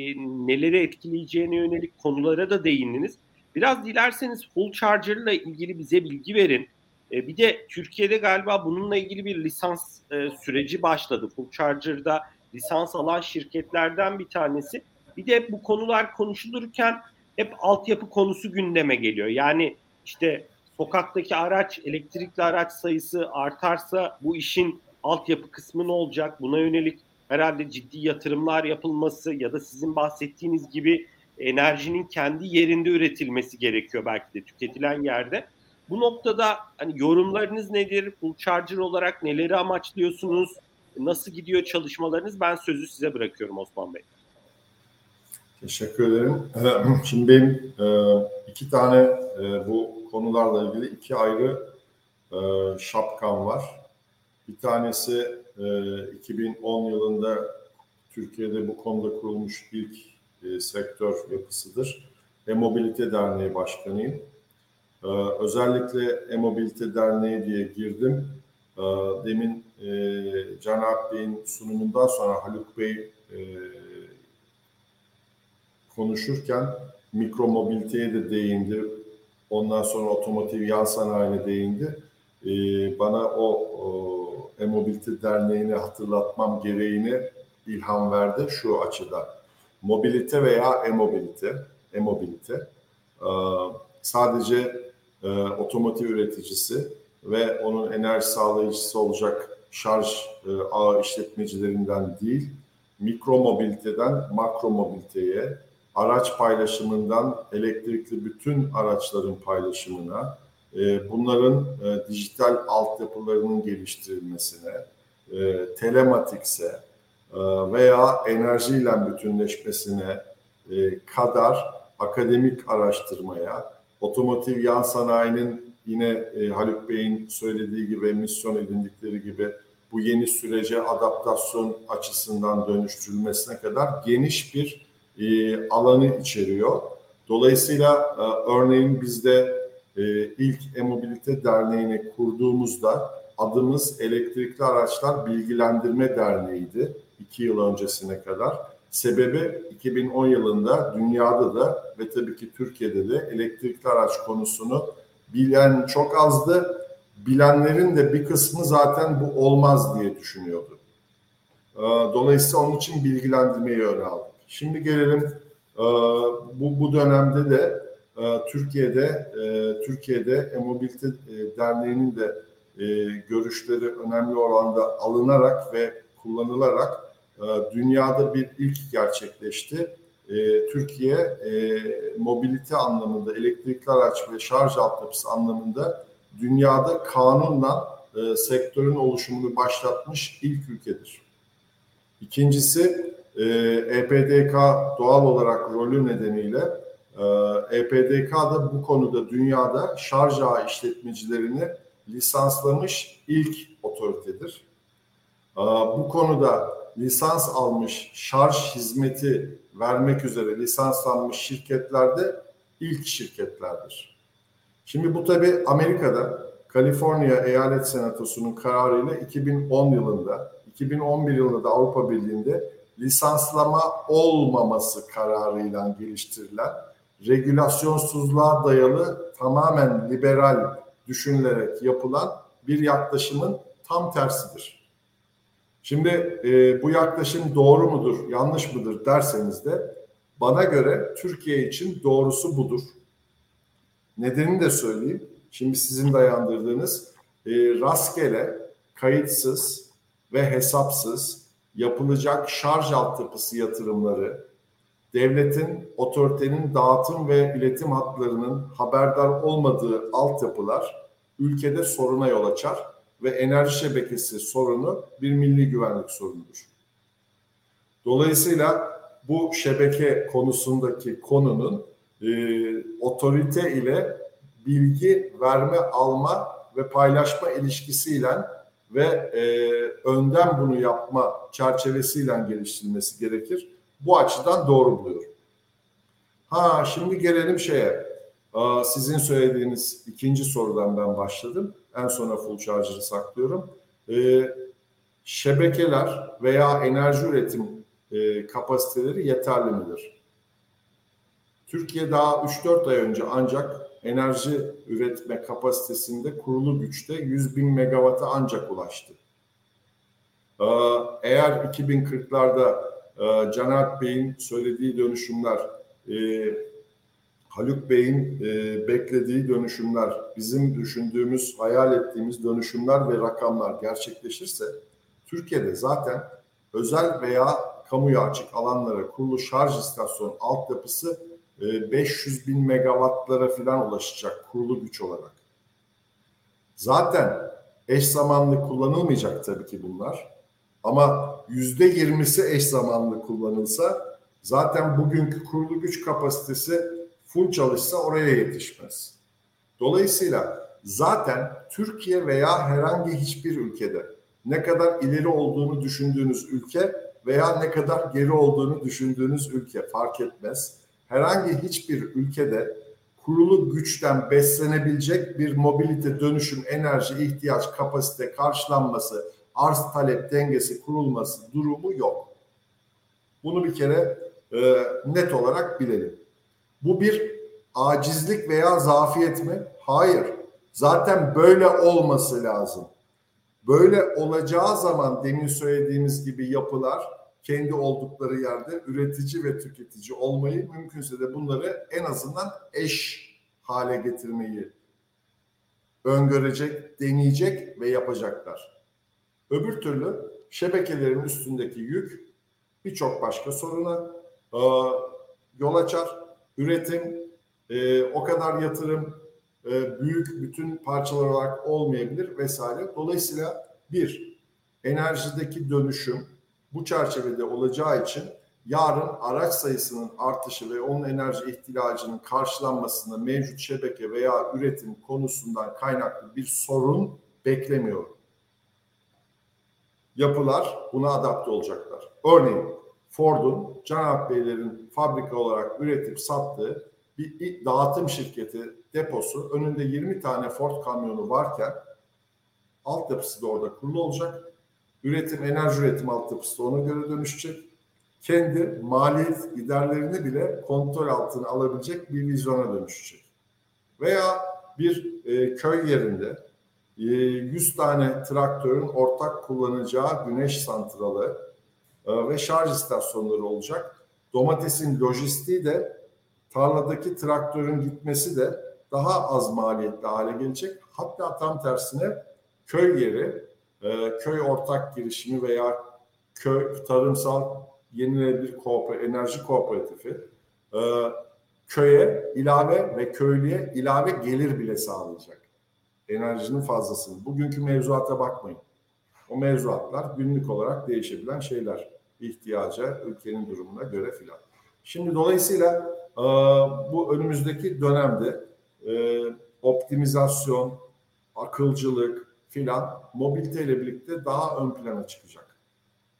neleri etkileyeceğine yönelik konulara da değindiniz. Biraz dilerseniz full charger ile ilgili bize bilgi verin. E, bir de Türkiye'de galiba bununla ilgili bir lisans e, süreci başladı. Full Charger'da lisans alan şirketlerden bir tanesi. Bir de bu konular konuşulurken hep altyapı konusu gündeme geliyor. Yani işte sokaktaki araç, elektrikli araç sayısı artarsa bu işin altyapı kısmı ne olacak? Buna yönelik herhalde ciddi yatırımlar yapılması ya da sizin bahsettiğiniz gibi enerjinin kendi yerinde üretilmesi gerekiyor belki de tüketilen yerde. Bu noktada hani yorumlarınız nedir? Full Charger olarak neleri amaçlıyorsunuz? Nasıl gidiyor çalışmalarınız? Ben sözü size bırakıyorum Osman Bey. Teşekkür ederim. [CLEARS THROAT] Şimdi benim e, iki tane e, bu konularla ilgili iki ayrı e, şapkam var. Bir tanesi 2010 yılında Türkiye'de bu konuda kurulmuş ilk sektör yapısıdır. E-Mobilite Derneği Başkanıyım. Ee, özellikle E-Mobilite Derneği diye girdim. Ee, demin e, Can Bey'in sunumundan sonra Haluk Bey e, konuşurken mikro mobiliteye de değindi. Ondan sonra otomotiv yan sanayine değindi. E, bana o, E-Mobilite Derneği'ni hatırlatmam gereğini ilham verdi şu açıdan. Mobilite veya e-mobilite, e-mobilite sadece e, otomotiv üreticisi ve onun enerji sağlayıcısı olacak şarj e, ağ işletmecilerinden değil, mikro mobiliteden makro mobiliteye, araç paylaşımından elektrikli bütün araçların paylaşımına, e, bunların e, dijital altyapılarının geliştirilmesine, e, telematikse e, veya enerjiyle bütünleşmesine e, kadar akademik araştırmaya, otomotiv yan sanayinin yine e, Haluk Bey'in söylediği gibi, misyon edindikleri gibi bu yeni sürece adaptasyon açısından dönüştürülmesine kadar geniş bir e, alanı içeriyor. Dolayısıyla e, örneğin bizde e, ilk e-mobilite derneğini kurduğumuzda adımız Elektrikli Araçlar Bilgilendirme Derneği'ydi iki yıl öncesine kadar. Sebebi 2010 yılında dünyada da ve tabii ki Türkiye'de de elektrikli araç konusunu bilen çok azdı. Bilenlerin de bir kısmı zaten bu olmaz diye düşünüyordu. Ee, dolayısıyla onun için bilgilendirmeyi öne. Şimdi gelelim e, bu, bu dönemde de e, Türkiye'de e, Türkiye'de E-Mobilite Derneği'nin de görüşleri önemli oranda alınarak ve kullanılarak dünyada bir ilk gerçekleşti. Ee, Türkiye e, mobilite anlamında, elektrikli araç ve şarj altyapısı anlamında dünyada kanunla e, sektörün oluşumunu başlatmış ilk ülkedir. İkincisi EPDK e doğal olarak rolü nedeniyle EPDK da bu konuda dünyada şarj ağı işletmecilerini lisanslamış ilk otoritedir. Bu konuda lisans almış şarj hizmeti vermek üzere lisanslanmış şirketlerde ilk şirketlerdir. Şimdi bu tabi Amerika'da Kaliforniya Eyalet Senatosu'nun kararıyla 2010 yılında, 2011 yılında da Avrupa Birliği'nde lisanslama olmaması kararıyla geliştirilen regülasyonsuzluğa dayalı tamamen liberal düşünülerek yapılan bir yaklaşımın tam tersidir. Şimdi e, bu yaklaşım doğru mudur, yanlış mıdır derseniz de bana göre Türkiye için doğrusu budur. Nedenini de söyleyeyim. Şimdi sizin dayandırdığınız e, rastgele, kayıtsız ve hesapsız yapılacak şarj altyapısı yatırımları, devletin, otoritenin dağıtım ve iletim hatlarının haberdar olmadığı altyapılar ülkede soruna yol açar ve enerji şebekesi sorunu bir milli güvenlik sorunudur. Dolayısıyla bu şebeke konusundaki konunun e, otorite ile bilgi verme, alma ve paylaşma ilişkisiyle ve e, önden bunu yapma çerçevesiyle geliştirilmesi gerekir. Bu açıdan doğru buluyorum. Ha şimdi gelelim şeye. Sizin söylediğiniz ikinci sorudan ben başladım. En sona full charger'ı saklıyorum. Ee, şebekeler veya enerji üretim e, kapasiteleri yeterli midir? Türkiye daha 3-4 ay önce ancak enerji üretme kapasitesinde kurulu güçte 100 bin megawata ancak ulaştı. Ee, eğer 2040'larda e, Caner Bey'in söylediği dönüşümler, e, Haluk Bey'in e, beklediği dönüşümler, bizim düşündüğümüz, hayal ettiğimiz dönüşümler ve rakamlar gerçekleşirse Türkiye'de zaten özel veya kamuya açık alanlara kurulu şarj istasyon altyapısı e, 500 bin megawattlara falan ulaşacak kurulu güç olarak. Zaten eş zamanlı kullanılmayacak tabii ki bunlar. Ama yüzde yirmisi eş zamanlı kullanılsa zaten bugünkü kurulu güç kapasitesi full çalışsa oraya yetişmez. Dolayısıyla zaten Türkiye veya herhangi hiçbir ülkede ne kadar ileri olduğunu düşündüğünüz ülke veya ne kadar geri olduğunu düşündüğünüz ülke fark etmez. Herhangi hiçbir ülkede kurulu güçten beslenebilecek bir mobilite, dönüşüm, enerji, ihtiyaç, kapasite karşılanması, arz talep dengesi kurulması durumu yok. Bunu bir kere e, net olarak bilelim. Bu bir acizlik veya zafiyet mi? Hayır. Zaten böyle olması lazım. Böyle olacağı zaman demin söylediğimiz gibi yapılar kendi oldukları yerde üretici ve tüketici olmayı mümkünse de bunları en azından eş hale getirmeyi öngörecek, deneyecek ve yapacaklar. Öbür türlü şebekelerin üstündeki yük birçok başka soruna e, yol açar üretim, e, o kadar yatırım e, büyük bütün parçalar olarak olmayabilir vesaire. Dolayısıyla bir, enerjideki dönüşüm bu çerçevede olacağı için yarın araç sayısının artışı ve onun enerji ihtiyacının karşılanmasında mevcut şebeke veya üretim konusundan kaynaklı bir sorun beklemiyorum. Yapılar buna adapte olacaklar. Örneğin Ford'un Cenab Beylerin fabrika olarak üretip sattığı bir, dağıtım şirketi deposu önünde 20 tane Ford kamyonu varken altyapısı da orada kurulu olacak. Üretim, enerji üretim altyapısı da ona göre dönüşecek. Kendi maliyet giderlerini bile kontrol altına alabilecek bir vizyona dönüşecek. Veya bir e, köy yerinde e, 100 tane traktörün ortak kullanacağı güneş santralı ve şarj istasyonları olacak. Domatesin lojistiği de tarladaki traktörün gitmesi de daha az maliyetli hale gelecek. Hatta tam tersine köy yeri, e, köy ortak girişimi veya köy tarımsal yenilenebilir kooper, enerji kooperatifi e, köye ilave ve köylüye ilave gelir bile sağlayacak. Enerjinin fazlasını. Bugünkü mevzuata bakmayın. O mevzuatlar günlük olarak değişebilen şeyler. ihtiyaca, ülkenin durumuna göre filan. Şimdi dolayısıyla bu önümüzdeki dönemde e, optimizasyon, akılcılık filan mobilite ile birlikte daha ön plana çıkacak.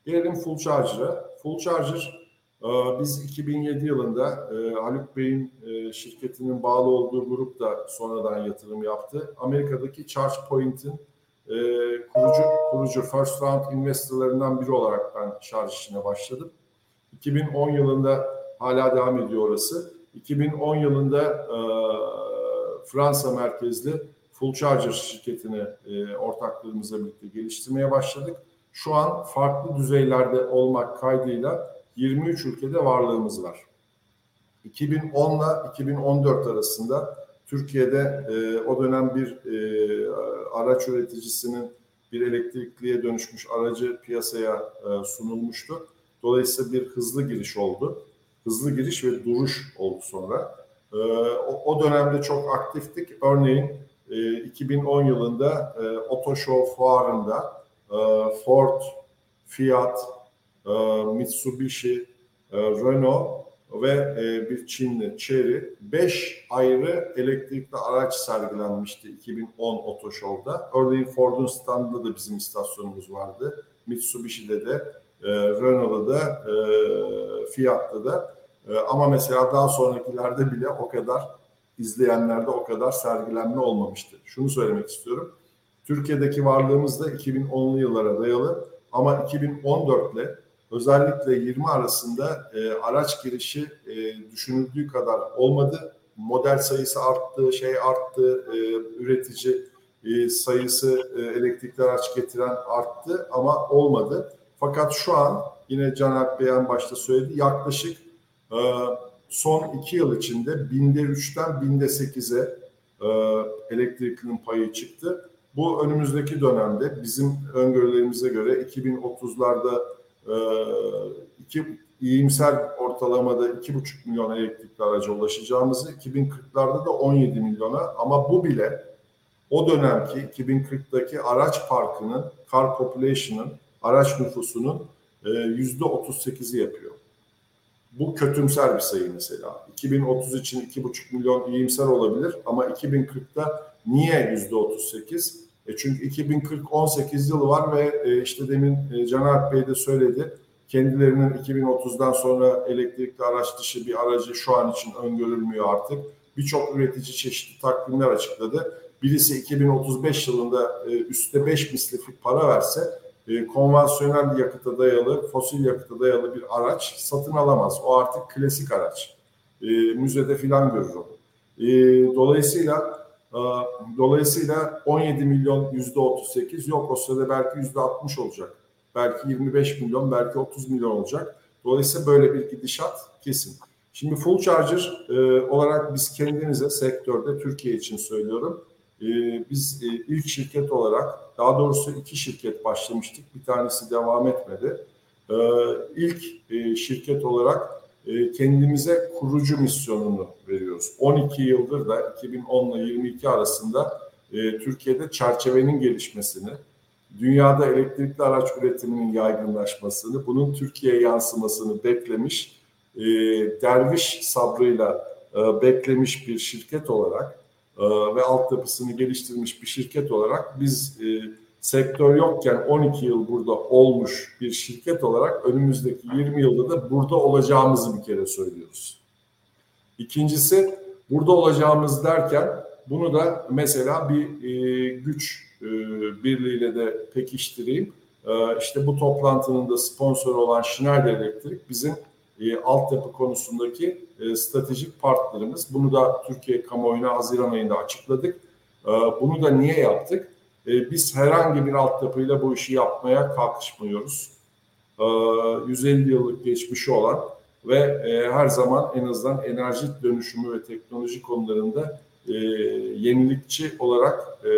Gelelim full charger'a. Full charger e, biz 2007 yılında e, Haluk Bey'in e, şirketinin bağlı olduğu grup da sonradan yatırım yaptı. Amerika'daki ChargePoint'in e, kurucu, kurucu first round investorlarından biri olarak ben şarj işine başladım. 2010 yılında hala devam ediyor orası. 2010 yılında e, Fransa merkezli Full Charger şirketini e, ortaklığımızla birlikte geliştirmeye başladık. Şu an farklı düzeylerde olmak kaydıyla 23 ülkede varlığımız var. 2010 ile 2014 arasında Türkiye'de e, o dönem bir e, araç üreticisinin bir elektrikliye dönüşmüş aracı piyasaya e, sunulmuştu. Dolayısıyla bir hızlı giriş oldu. Hızlı giriş ve duruş oldu sonra. E, o, o dönemde çok aktiftik. Örneğin e, 2010 yılında e, Auto Show fuarında e, Ford, Fiat, e, Mitsubishi, e, Renault ve e, bir Çinli Chery 5 ayrı elektrikli araç sergilenmişti 2010 Auto Show'da. Örneğin Ford'un standında da bizim istasyonumuz vardı. Mitsubishi'de de, Renault'da da, Fiat'ta da. Ama mesela daha sonrakilerde bile o kadar izleyenlerde o kadar sergilenme olmamıştı. Şunu söylemek istiyorum. Türkiye'deki varlığımız da 2010'lu yıllara dayalı ama 2014 ile özellikle 20 arasında e, araç girişi e, düşünüldüğü kadar olmadı. Model sayısı arttı, şey arttı, e, üretici e, sayısı e, elektrikli araç getiren arttı ama olmadı. Fakat şu an yine Caner Beyan başta söyledi yaklaşık e, son iki yıl içinde binde üçten binde sekize e, elektriklinin payı çıktı. Bu önümüzdeki dönemde bizim öngörülerimize göre 2030'larda e, iki iyimser ortalamada 2,5 milyon elektrikli araca ulaşacağımızı 2040'larda da 17 milyona ama bu bile o dönemki 2040'daki araç parkının, car population'ın, araç nüfusunun yüzde 38'i yapıyor. Bu kötümser bir sayı mesela. 2030 için 2,5 milyon iyimser olabilir ama 2040'da niye yüzde 38? E çünkü 2040 18 yılı var ve e, işte demin e, Caner Bey de söyledi. Kendilerinin 2030'dan sonra elektrikli araç dışı bir aracı şu an için öngörülmüyor artık. Birçok üretici çeşitli takvimler açıkladı. Birisi 2035 yılında e, üstte 5 misli para verse e, konvansiyonel yakıta dayalı, fosil yakıta dayalı bir araç satın alamaz. O artık klasik araç. E, müzede filan görür onu. E, dolayısıyla dolayısıyla 17 milyon yüzde 38 yok. O sırada belki yüzde 60 olacak. Belki 25 milyon, belki 30 milyon olacak. Dolayısıyla böyle bir gidişat kesin. Şimdi full charger e, olarak biz kendimize sektörde Türkiye için söylüyorum e, biz e, ilk şirket olarak daha doğrusu iki şirket başlamıştık. Bir tanesi devam etmedi. E, ilk e, şirket olarak e, kendimize kurucu misyonunu veriyoruz. 12 yıldır da 2010 ile 22 arasında e, Türkiye'de çerçevenin gelişmesini, dünyada elektrikli araç üretiminin yaygınlaşmasını, bunun Türkiye'ye yansımasını beklemiş, e, derviş sabrıyla beklemiş bir şirket olarak e, ve altyapısını geliştirmiş bir şirket olarak biz e, sektör yokken 12 yıl burada olmuş bir şirket olarak önümüzdeki 20 yılda da burada olacağımızı bir kere söylüyoruz. İkincisi burada olacağımız derken bunu da mesela bir e, güç e, birliğiyle de pekiştireyim. E, işte bu toplantının da sponsoru olan Schneider Electric bizim e, altyapı konusundaki e, stratejik partnerimiz. Bunu da Türkiye kamuoyuna Haziran ayında açıkladık. E, bunu da niye yaptık? E, biz herhangi bir altyapıyla bu işi yapmaya kalkışmıyoruz. E, 150 yıllık geçmişi olan ve e, her zaman en azından enerji dönüşümü ve teknoloji konularında e, yenilikçi olarak e,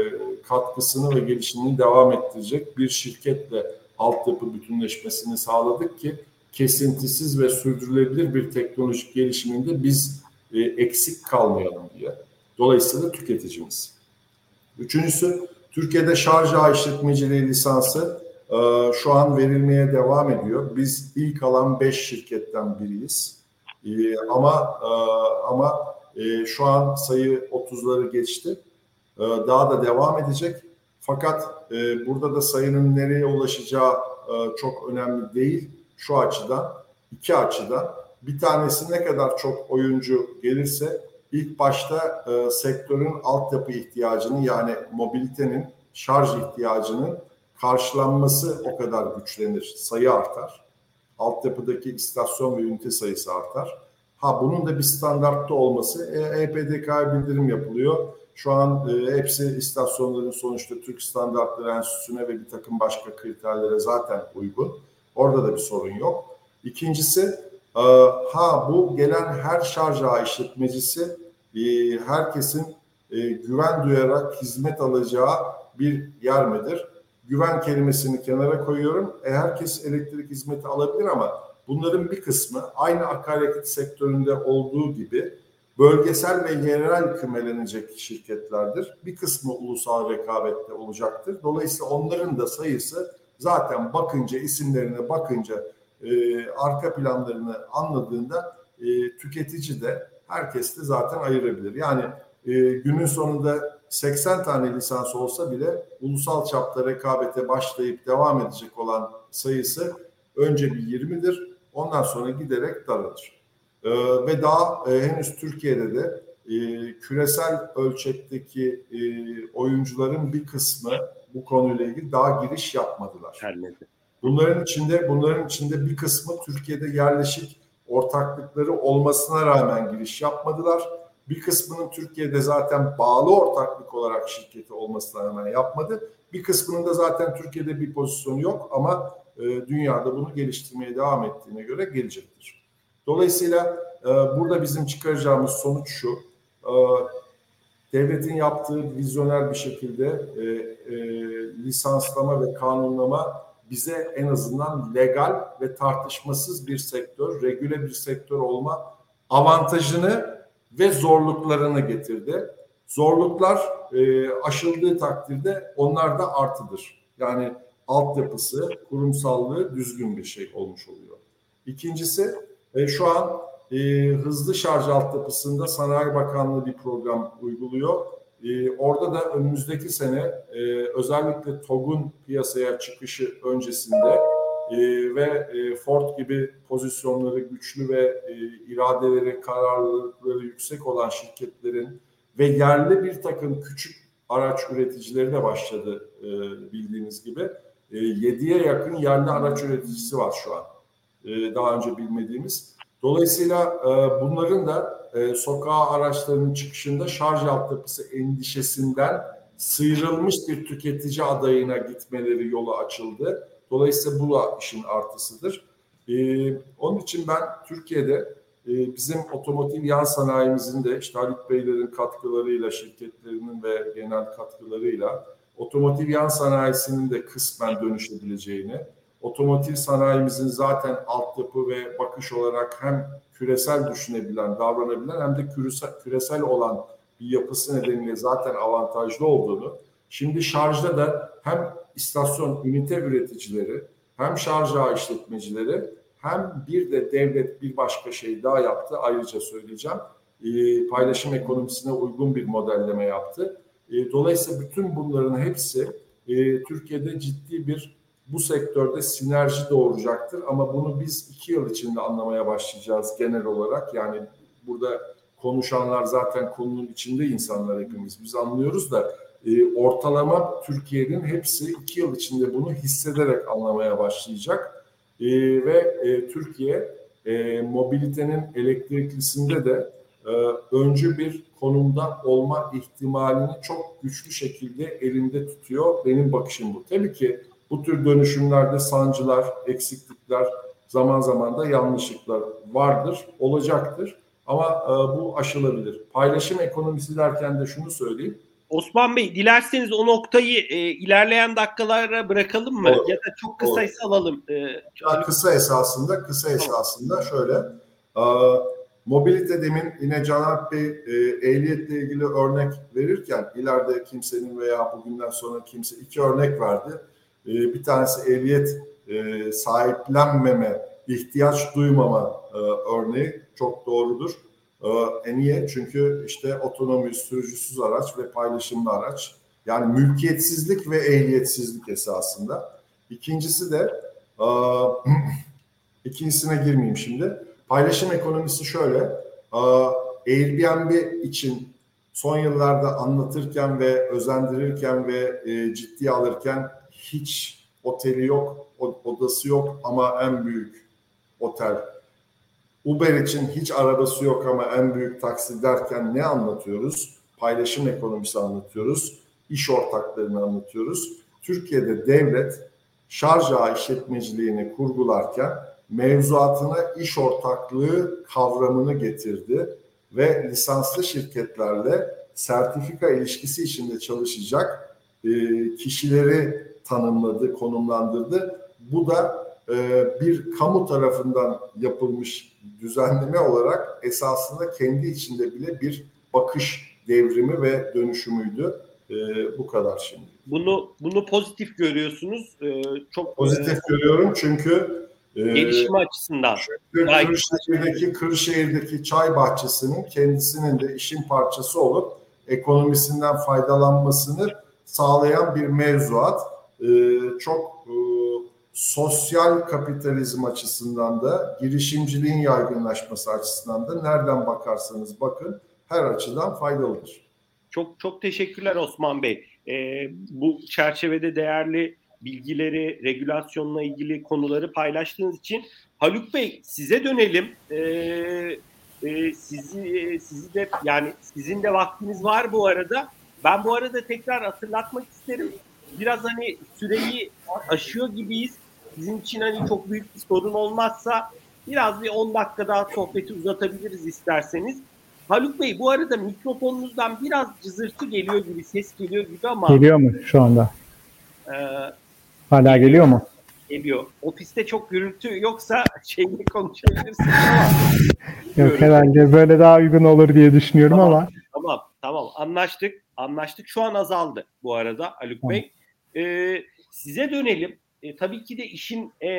katkısını ve gelişimini devam ettirecek bir şirketle altyapı bütünleşmesini sağladık ki kesintisiz ve sürdürülebilir bir teknolojik gelişiminde biz e, eksik kalmayalım diye. Dolayısıyla tüketicimiz. Üçüncüsü Türkiye'de şarj ağ işletmeciliği lisansı e, şu an verilmeye devam ediyor. Biz ilk alan 5 şirketten biriyiz. E, ama e, ama e, şu an sayı 30'ları geçti. E, daha da devam edecek. Fakat e, burada da sayının nereye ulaşacağı e, çok önemli değil. Şu açıdan, iki açıdan. Bir tanesi ne kadar çok oyuncu gelirse ilk başta e, sektörün altyapı ihtiyacını yani mobilitenin şarj ihtiyacının karşılanması o kadar güçlenir, sayı artar. Altyapıdaki istasyon ve ünite sayısı artar. Ha bunun da bir standartta olması, e, EPDK'ya bildirim yapılıyor. Şu an e, hepsi istasyonların sonuçta Türk Standartları Enstitüsü'ne ve bir takım başka kriterlere zaten uygun. Orada da bir sorun yok. İkincisi, e, ha bu gelen her şarj ağı işletmecisi herkesin e, güven duyarak hizmet alacağı bir yer midir? Güven kelimesini kenara koyuyorum. E, herkes elektrik hizmeti alabilir ama bunların bir kısmı aynı akaryakıt sektöründe olduğu gibi bölgesel ve yerel kümelenecek şirketlerdir. Bir kısmı ulusal rekabette olacaktır. Dolayısıyla onların da sayısı zaten bakınca isimlerine bakınca e, arka planlarını anladığında e, tüketici de herkes de zaten ayırabilir. Yani e, günün sonunda 80 tane lisans olsa bile ulusal çapta rekabete başlayıp devam edecek olan sayısı önce bir 20'dir. Ondan sonra giderek daralır. Ee, ve daha e, henüz Türkiye'de de e, küresel ölçekteki e, oyuncuların bir kısmı bu konuyla ilgili daha giriş yapmadılar. Bunların içinde bunların içinde bir kısmı Türkiye'de yerleşik ortaklıkları olmasına rağmen giriş yapmadılar. Bir kısmının Türkiye'de zaten bağlı ortaklık olarak şirketi olmasına rağmen yapmadı. Bir kısmının da zaten Türkiye'de bir pozisyonu yok ama e, dünyada bunu geliştirmeye devam ettiğine göre gelecektir. Dolayısıyla e, burada bizim çıkaracağımız sonuç şu. E, devletin yaptığı vizyoner bir şekilde e, e, lisanslama ve kanunlama bize en azından legal ve tartışmasız bir sektör, regüle bir sektör olma avantajını ve zorluklarını getirdi. Zorluklar e, aşıldığı takdirde onlar da artıdır. Yani altyapısı, kurumsallığı düzgün bir şey olmuş oluyor. İkincisi e, şu an e, hızlı şarj altyapısında Sanayi Bakanlığı bir program uyguluyor. E, orada da önümüzdeki sene e, özellikle TOG'un piyasaya çıkışı öncesinde e, ve e, Ford gibi pozisyonları güçlü ve e, iradeleri, kararlılıkları yüksek olan şirketlerin ve yerli bir takım küçük araç üreticileri de başladı e, bildiğiniz gibi. E, 7'ye yakın yerli araç üreticisi var şu an. E, daha önce bilmediğimiz. Dolayısıyla e, bunların da e, sokağa araçlarının çıkışında şarj altyapısı endişesinden sıyrılmış bir tüketici adayına gitmeleri yolu açıldı. Dolayısıyla bu da işin artısıdır. Ee, onun için ben Türkiye'de e, bizim otomotiv yan sanayimizin de işte Halit Beylerin katkılarıyla, şirketlerinin ve genel katkılarıyla otomotiv yan sanayisinin de kısmen dönüşebileceğini, otomotiv sanayimizin zaten altyapı ve bakış olarak hem küresel düşünebilen, davranabilen hem de küresel, olan bir yapısı nedeniyle zaten avantajlı olduğunu, şimdi şarjda da hem istasyon ünite üreticileri, hem şarj ağı işletmecileri hem bir de devlet bir başka şey daha yaptı. Ayrıca söyleyeceğim. E, paylaşım ekonomisine uygun bir modelleme yaptı. E, dolayısıyla bütün bunların hepsi e, Türkiye'de ciddi bir bu sektörde sinerji doğuracaktır. Ama bunu biz iki yıl içinde anlamaya başlayacağız genel olarak. Yani burada konuşanlar zaten konunun içinde insanlar hepimiz. Biz anlıyoruz da e, ortalama Türkiye'nin hepsi iki yıl içinde bunu hissederek anlamaya başlayacak. E, ve e, Türkiye e, mobilitenin elektriklisinde de e, öncü bir konumda olma ihtimalini çok güçlü şekilde elinde tutuyor. Benim bakışım bu. Tabii ki bu tür dönüşümlerde sancılar, eksiklikler, zaman zaman da yanlışlıklar vardır, olacaktır. Ama e, bu aşılabilir. Paylaşım ekonomisi derken de şunu söyleyeyim. Osman Bey dilerseniz o noktayı e, ilerleyen dakikalara bırakalım mı? Olur. Ya da çok kısa Olur. alalım. E, yani kısa esasında, kısa esasında şöyle. E, mobilite demin yine Can Bey e, ehliyetle ilgili örnek verirken ileride kimsenin veya bugünden sonra kimse iki örnek verdi. E, bir tanesi ehliyet e, sahiplenmeme ihtiyaç duymama e, örneği çok doğrudur. E, e niye? Çünkü işte otonomi, sürücüsüz araç ve paylaşımlı araç. Yani mülkiyetsizlik ve ehliyetsizlik esasında. İkincisi de e, [CLEARS THROAT] ikincisine girmeyeyim şimdi. Paylaşım ekonomisi şöyle. E, Airbnb için son yıllarda anlatırken ve özendirirken ve e, ciddiye alırken hiç oteli yok, odası yok ama en büyük otel. Uber için hiç arabası yok ama en büyük taksi derken ne anlatıyoruz? Paylaşım ekonomisi anlatıyoruz. iş ortaklarını anlatıyoruz. Türkiye'de devlet şarj ağı işletmeciliğini kurgularken mevzuatına iş ortaklığı kavramını getirdi ve lisanslı şirketlerle sertifika ilişkisi içinde çalışacak kişileri tanımladı, konumlandırdı. Bu da e, bir kamu tarafından yapılmış düzenleme olarak esasında kendi içinde bile bir bakış devrimi ve dönüşümüydü. E, bu kadar şimdi. Bunu bunu pozitif görüyorsunuz. E, çok pozitif e, görüyorum çünkü e, gelişme açısından. Çünkü Kırşehir'deki, Kırşehir'deki çay bahçesinin kendisinin de işin parçası olup ekonomisinden faydalanmasını sağlayan bir mevzuat. E, çok e, sosyal kapitalizm açısından da girişimciliğin yaygınlaşması açısından da nereden bakarsanız bakın her açıdan faydalıdır. Çok çok teşekkürler Osman Bey. Ee, bu çerçevede değerli bilgileri, regülasyonla ilgili konuları paylaştığınız için Haluk Bey size dönelim. Ee, e, sizi sizi de yani sizin de vaktiniz var bu arada. Ben bu arada tekrar hatırlatmak isterim. Biraz hani süreyi aşıyor gibiyiz. Sizin için hani çok büyük bir sorun olmazsa biraz bir 10 dakika daha sohbeti uzatabiliriz isterseniz. Haluk Bey bu arada mikrofonunuzdan biraz cızırtı geliyor gibi, ses geliyor gibi ama... Geliyor mu şu anda? E, Hala geliyor mu? Geliyor. Ofiste çok gürültü yoksa şeyle konuşabilirsiniz ama... [LAUGHS] Yok herhalde böyle daha uygun olur diye düşünüyorum tamam, ama. Tamam tamam anlaştık. Anlaştık. Şu an azaldı bu arada Haluk tamam. Bey. Ee, size dönelim. E, tabii ki de işin e,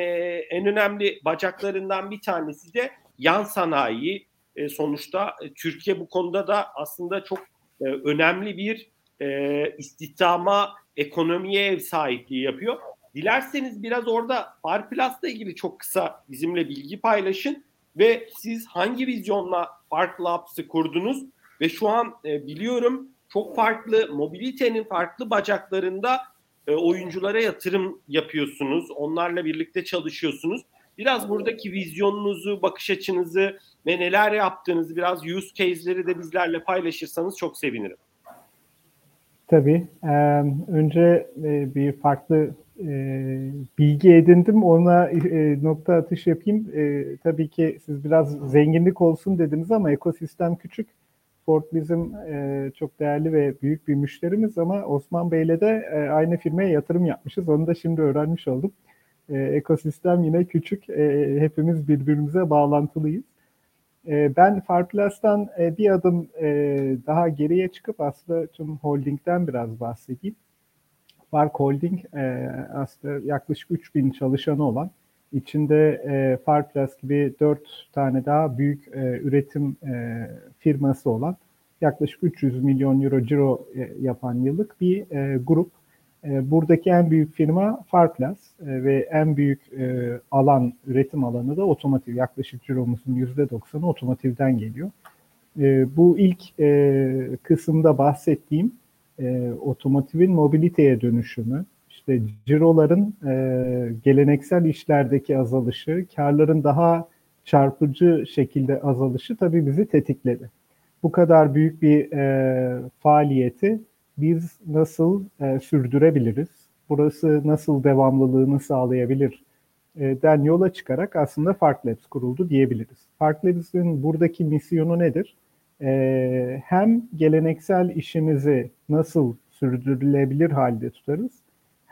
en önemli bacaklarından bir tanesi de yan sanayi. E, sonuçta e, Türkiye bu konuda da aslında çok e, önemli bir e, istihdama, ekonomiye ev sahipliği yapıyor. Dilerseniz biraz orada Farplus'la ilgili çok kısa bizimle bilgi paylaşın ve siz hangi vizyonla Fark Labs'ı kurdunuz ve şu an e, biliyorum çok farklı mobilitenin farklı bacaklarında e, oyunculara yatırım yapıyorsunuz. Onlarla birlikte çalışıyorsunuz. Biraz buradaki vizyonunuzu, bakış açınızı ve neler yaptığınızı biraz use case'leri de bizlerle paylaşırsanız çok sevinirim. Tabii. Önce e, bir farklı e, bilgi edindim. Ona nokta atış yapayım. Tabii ki siz biraz zenginlik olsun dediniz ama ekosistem küçük. Ford bizim e, çok değerli ve büyük bir müşterimiz ama Osman Bey'le de e, aynı firmaya yatırım yapmışız. Onu da şimdi öğrenmiş oldum. E, ekosistem yine küçük. E, hepimiz birbirimize bağlantılıyız. E, ben Farplus'tan e, bir adım e, daha geriye çıkıp aslında tüm holdingden biraz bahsedeyim. Fark Holding e, aslında yaklaşık 3000 çalışanı olan içinde e, Farplus gibi 4 tane daha büyük e, üretim e, firması olan yaklaşık 300 milyon euro ciro e, yapan yıllık bir e, grup. E, buradaki en büyük firma Farplus e, ve en büyük e, alan, üretim alanı da otomotiv. Yaklaşık ciromuzun %90'ı otomotivden geliyor. E, bu ilk e, kısımda bahsettiğim e, otomotivin mobiliteye dönüşümü, işte ciroların e, geleneksel işlerdeki azalışı, karların daha çarpıcı şekilde azalışı tabii bizi tetikledi. Bu kadar büyük bir e, faaliyeti biz nasıl e, sürdürebiliriz? Burası nasıl devamlılığını sağlayabilir? E, den yola çıkarak aslında Fark kuruldu diyebiliriz. Fark Labs'in buradaki misyonu nedir? E, hem geleneksel işimizi nasıl sürdürülebilir halde tutarız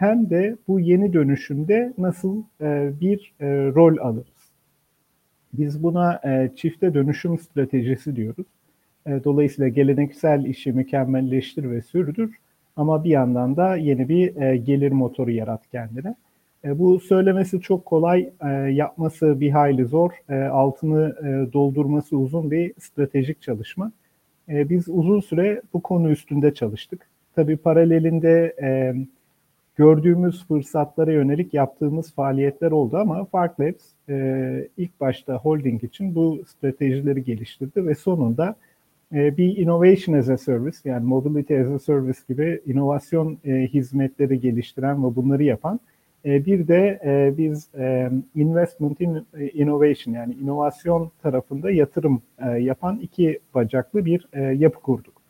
hem de bu yeni dönüşümde nasıl e, bir e, rol alırız. Biz buna e, çifte dönüşüm stratejisi diyoruz. E, dolayısıyla geleneksel işi mükemmelleştir ve sürdür ama bir yandan da yeni bir gelir motoru yarat kendine. Bu söylemesi çok kolay, yapması bir hayli zor, altını doldurması uzun bir stratejik çalışma. Biz uzun süre bu konu üstünde çalıştık. Tabii paralelinde e, gördüğümüz fırsatlara yönelik yaptığımız faaliyetler oldu ama Fark e, ilk başta holding için bu stratejileri geliştirdi ve sonunda e, bir innovation as a service yani mobility as a service gibi inovasyon e, hizmetleri geliştiren ve bunları yapan e, bir de e, biz e, investment in innovation yani inovasyon tarafında yatırım e, yapan iki bacaklı bir e, yapı kurduk.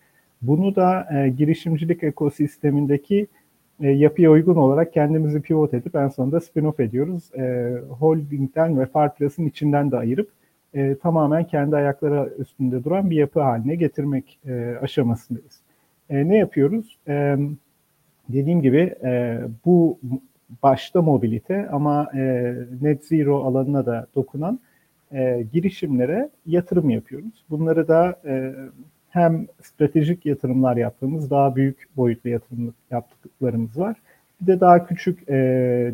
Bunu da e, girişimcilik ekosistemindeki e, yapıya uygun olarak kendimizi pivot edip en sonunda spin-off ediyoruz. E, holding'den ve Farplus'ın içinden de ayırıp e, tamamen kendi ayakları üstünde duran bir yapı haline getirmek e, aşamasındayız. E, ne yapıyoruz? E, dediğim gibi e, bu başta mobilite ama e, net zero alanına da dokunan e, girişimlere yatırım yapıyoruz. Bunları da e, hem stratejik yatırımlar yaptığımız daha büyük boyutlu yatırım yaptıklarımız var. Bir de daha küçük e,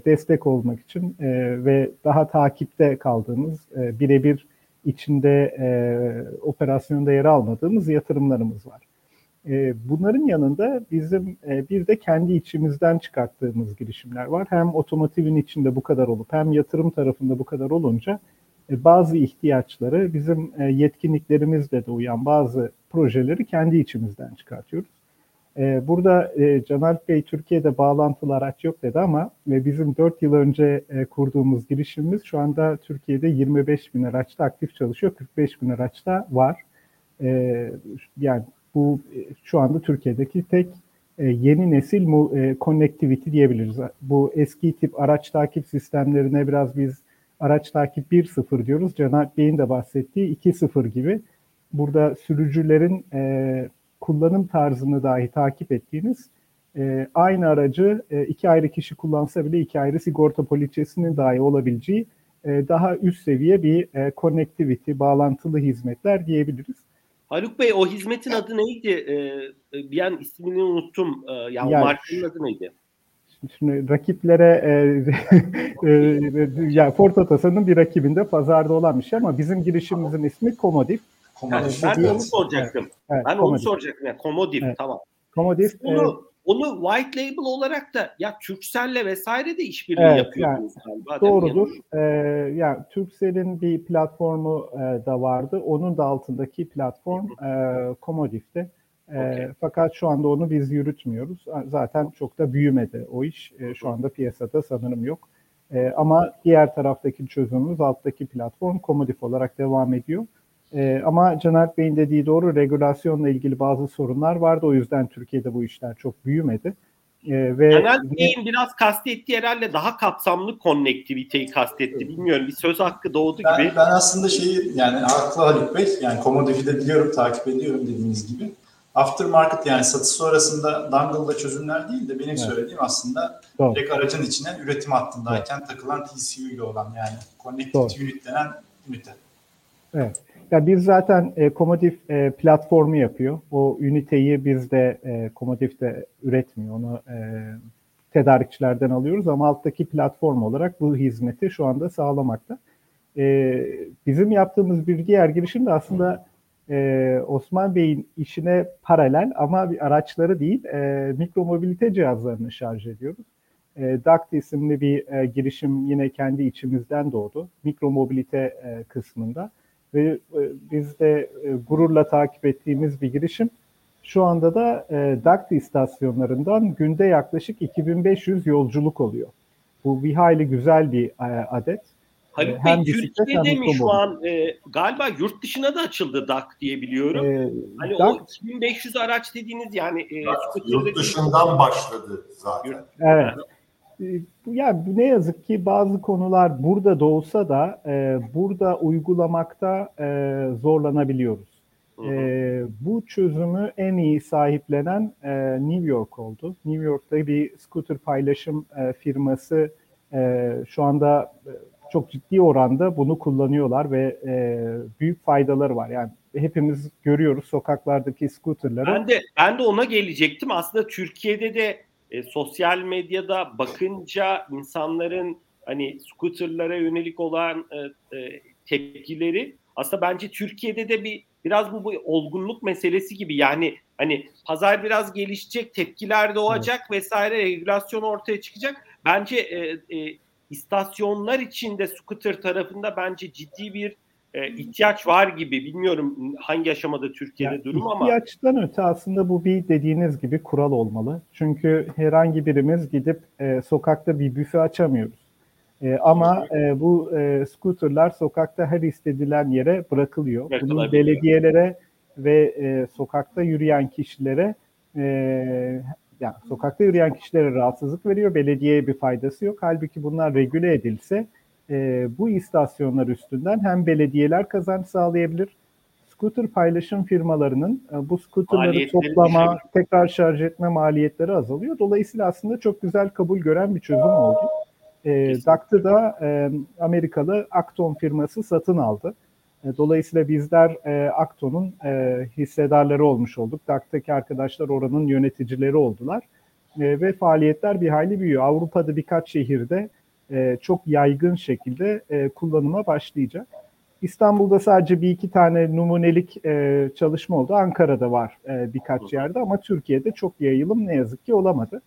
destek olmak için e, ve daha takipte kaldığımız e, birebir içinde e, operasyonda yer almadığımız yatırımlarımız var. E, bunların yanında bizim e, bir de kendi içimizden çıkarttığımız girişimler var. Hem otomotivin içinde bu kadar olup hem yatırım tarafında bu kadar olunca bazı ihtiyaçları bizim e, yetkinliklerimizle de uyan bazı projeleri kendi içimizden çıkartıyoruz. E, burada e, Canalp Bey Türkiye'de bağlantılı araç yok dedi ama e, bizim 4 yıl önce e, kurduğumuz girişimimiz şu anda Türkiye'de 25 bin araçta aktif çalışıyor, 45 bin araçta var. E, yani bu e, şu anda Türkiye'deki tek e, yeni nesil e, connectivity diyebiliriz. Bu eski tip araç takip sistemlerine biraz biz araç takip 1.0 diyoruz. Caner Bey'in de bahsettiği 2.0 gibi. Burada sürücülerin e, kullanım tarzını dahi takip ettiğiniz e, aynı aracı e, iki ayrı kişi kullansa bile iki ayrı sigorta poliçesinin dahi olabileceği e, daha üst seviye bir e, connectivity, bağlantılı hizmetler diyebiliriz. Haluk Bey o hizmetin adı neydi? Ee, bir an ismini unuttum. Ee, yani, yani markanın adı neydi? Şimdi rakiplere e, [LAUGHS] e, yani Ford Otosan'ın bir rakibinde pazarda olan bir şey ama bizim girişimimizin ismi Komodif. Komodif. ben onu soracaktım. Evet, ben Komodif. onu soracaktım. Yani Komodif evet. tamam. Komodif. Onu, e, onu white label olarak da ya Turkcell'le vesaire de işbirliği evet, yapıyordunuz yani, galiba. Doğrudur. Ee, yani Turkcell'in bir platformu e, da vardı. Onun da altındaki platform e, Komodif'te. Okay. E, fakat şu anda onu biz yürütmüyoruz. Zaten çok da büyümedi o iş. E, şu anda piyasada sanırım yok. E, ama diğer taraftaki çözümümüz alttaki platform Komodif olarak devam ediyor. E, ama Caner Bey'in dediği doğru regülasyonla ilgili bazı sorunlar vardı. O yüzden Türkiye'de bu işler çok büyümedi. E, ve Caner Bey'in biraz kastettiği herhalde daha kapsamlı konnektiviteyi kastetti. Bilmiyorum bir söz hakkı doğdu ben, gibi. Ben aslında şeyi yani haklı Haluk Bey yani Komodif'i de biliyorum takip ediyorum dediğiniz gibi aftermarket yani satış sonrasında dongle'da çözümler değil de benim evet. söylediğim aslında Doğru. direkt aracın içine üretim hattındayken evet. takılan TCU ile olan yani Connected Unit denen ünite. Evet. Ya biz zaten e, Komodif e, platformu yapıyor. O üniteyi biz de e, Komodif de üretmiyor. Onu e, tedarikçilerden alıyoruz ama alttaki platform olarak bu hizmeti şu anda sağlamakta. E, bizim yaptığımız bir diğer girişim de aslında e, Osman Bey'in işine paralel ama bir araçları değil e, mikromobilite cihazlarını şarj ediyoruz. E, DACT isimli bir e, girişim yine kendi içimizden doğdu. Mikromobilite e, kısmında ve e, biz de e, gururla takip ettiğimiz bir girişim. Şu anda da e, DACT istasyonlarından günde yaklaşık 2500 yolculuk oluyor. Bu bir hayli güzel bir e, adet. Haluk ee, hem Bey Türkiye'de mi şu an e, galiba yurt dışına da açıldı DAK diye biliyorum. Ee, hani DAK, o 2500 araç dediğiniz yani e, yurt dışından başladı zaten. Yurt, evet. Ee, yani ne yazık ki bazı konular burada da olsa da e, burada uygulamakta e, zorlanabiliyoruz. E, bu çözümü en iyi sahiplenen e, New York oldu. New York'ta bir scooter paylaşım e, firması e, şu anda e, çok ciddi oranda bunu kullanıyorlar ve e, büyük faydaları var. Yani hepimiz görüyoruz sokaklardaki scooterları. Ben de ben de ona gelecektim. Aslında Türkiye'de de e, sosyal medyada bakınca insanların hani scooterlara yönelik olan e, e, tepkileri aslında bence Türkiye'de de bir biraz bu, bu olgunluk meselesi gibi yani hani pazar biraz gelişecek tepkiler doğacak evet. vesaire regülasyon ortaya çıkacak bence e, e, istasyonlar içinde scooter tarafında bence ciddi bir e, ihtiyaç var gibi. Bilmiyorum hangi aşamada Türkiye'de yani durum ama. İhtiyaçtan öte aslında bu bir dediğiniz gibi kural olmalı. Çünkü herhangi birimiz gidip e, sokakta bir büfe açamıyoruz. E, ama e, bu e, scooterlar sokakta her istedilen yere bırakılıyor. Bunun belediyelere ve e, sokakta yürüyen kişilere e, yani sokakta yürüyen kişilere rahatsızlık veriyor. Belediyeye bir faydası yok. Halbuki bunlar regüle edilse e, bu istasyonlar üstünden hem belediyeler kazanç sağlayabilir, scooter paylaşım firmalarının e, bu scooterları toplama, tekrar şarj etme maliyetleri azalıyor. Dolayısıyla aslında çok güzel kabul gören bir çözüm oldu. E, DAC'tı da e, Amerikalı Acton firması satın aldı. E, dolayısıyla bizler e, Acton'un e, hissedarları olmuş olduk. DAC'taki arkadaşlar oranın yöneticileri oldular. E, ve faaliyetler bir hayli büyüyor. Avrupa'da birkaç şehirde e, çok yaygın şekilde e, kullanıma başlayacak. İstanbul'da sadece bir iki tane numunelik e, çalışma oldu. Ankara'da var e, birkaç yerde ama Türkiye'de çok yayılım ne yazık ki olamadı.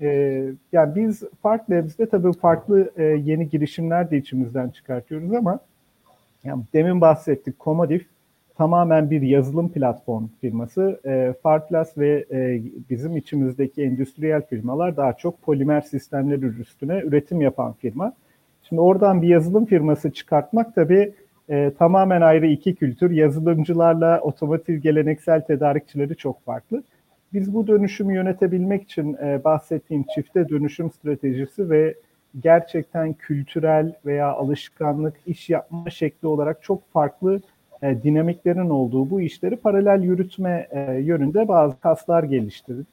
E, yani biz Fark Labs'de tabii farklı e, yeni girişimler de içimizden çıkartıyoruz ama yani demin bahsettik Komodif tamamen bir yazılım platform firması. E, Farklas ve e, bizim içimizdeki endüstriyel firmalar daha çok polimer sistemler üstüne üretim yapan firma. Şimdi oradan bir yazılım firması çıkartmak tabii e, tamamen ayrı iki kültür. Yazılımcılarla otomotiv geleneksel tedarikçileri çok farklı. Biz bu dönüşümü yönetebilmek için e, bahsettiğim çifte dönüşüm stratejisi ve gerçekten kültürel veya alışkanlık, iş yapma şekli olarak çok farklı e, dinamiklerin olduğu bu işleri paralel yürütme e, yönünde bazı kaslar geliştirdik.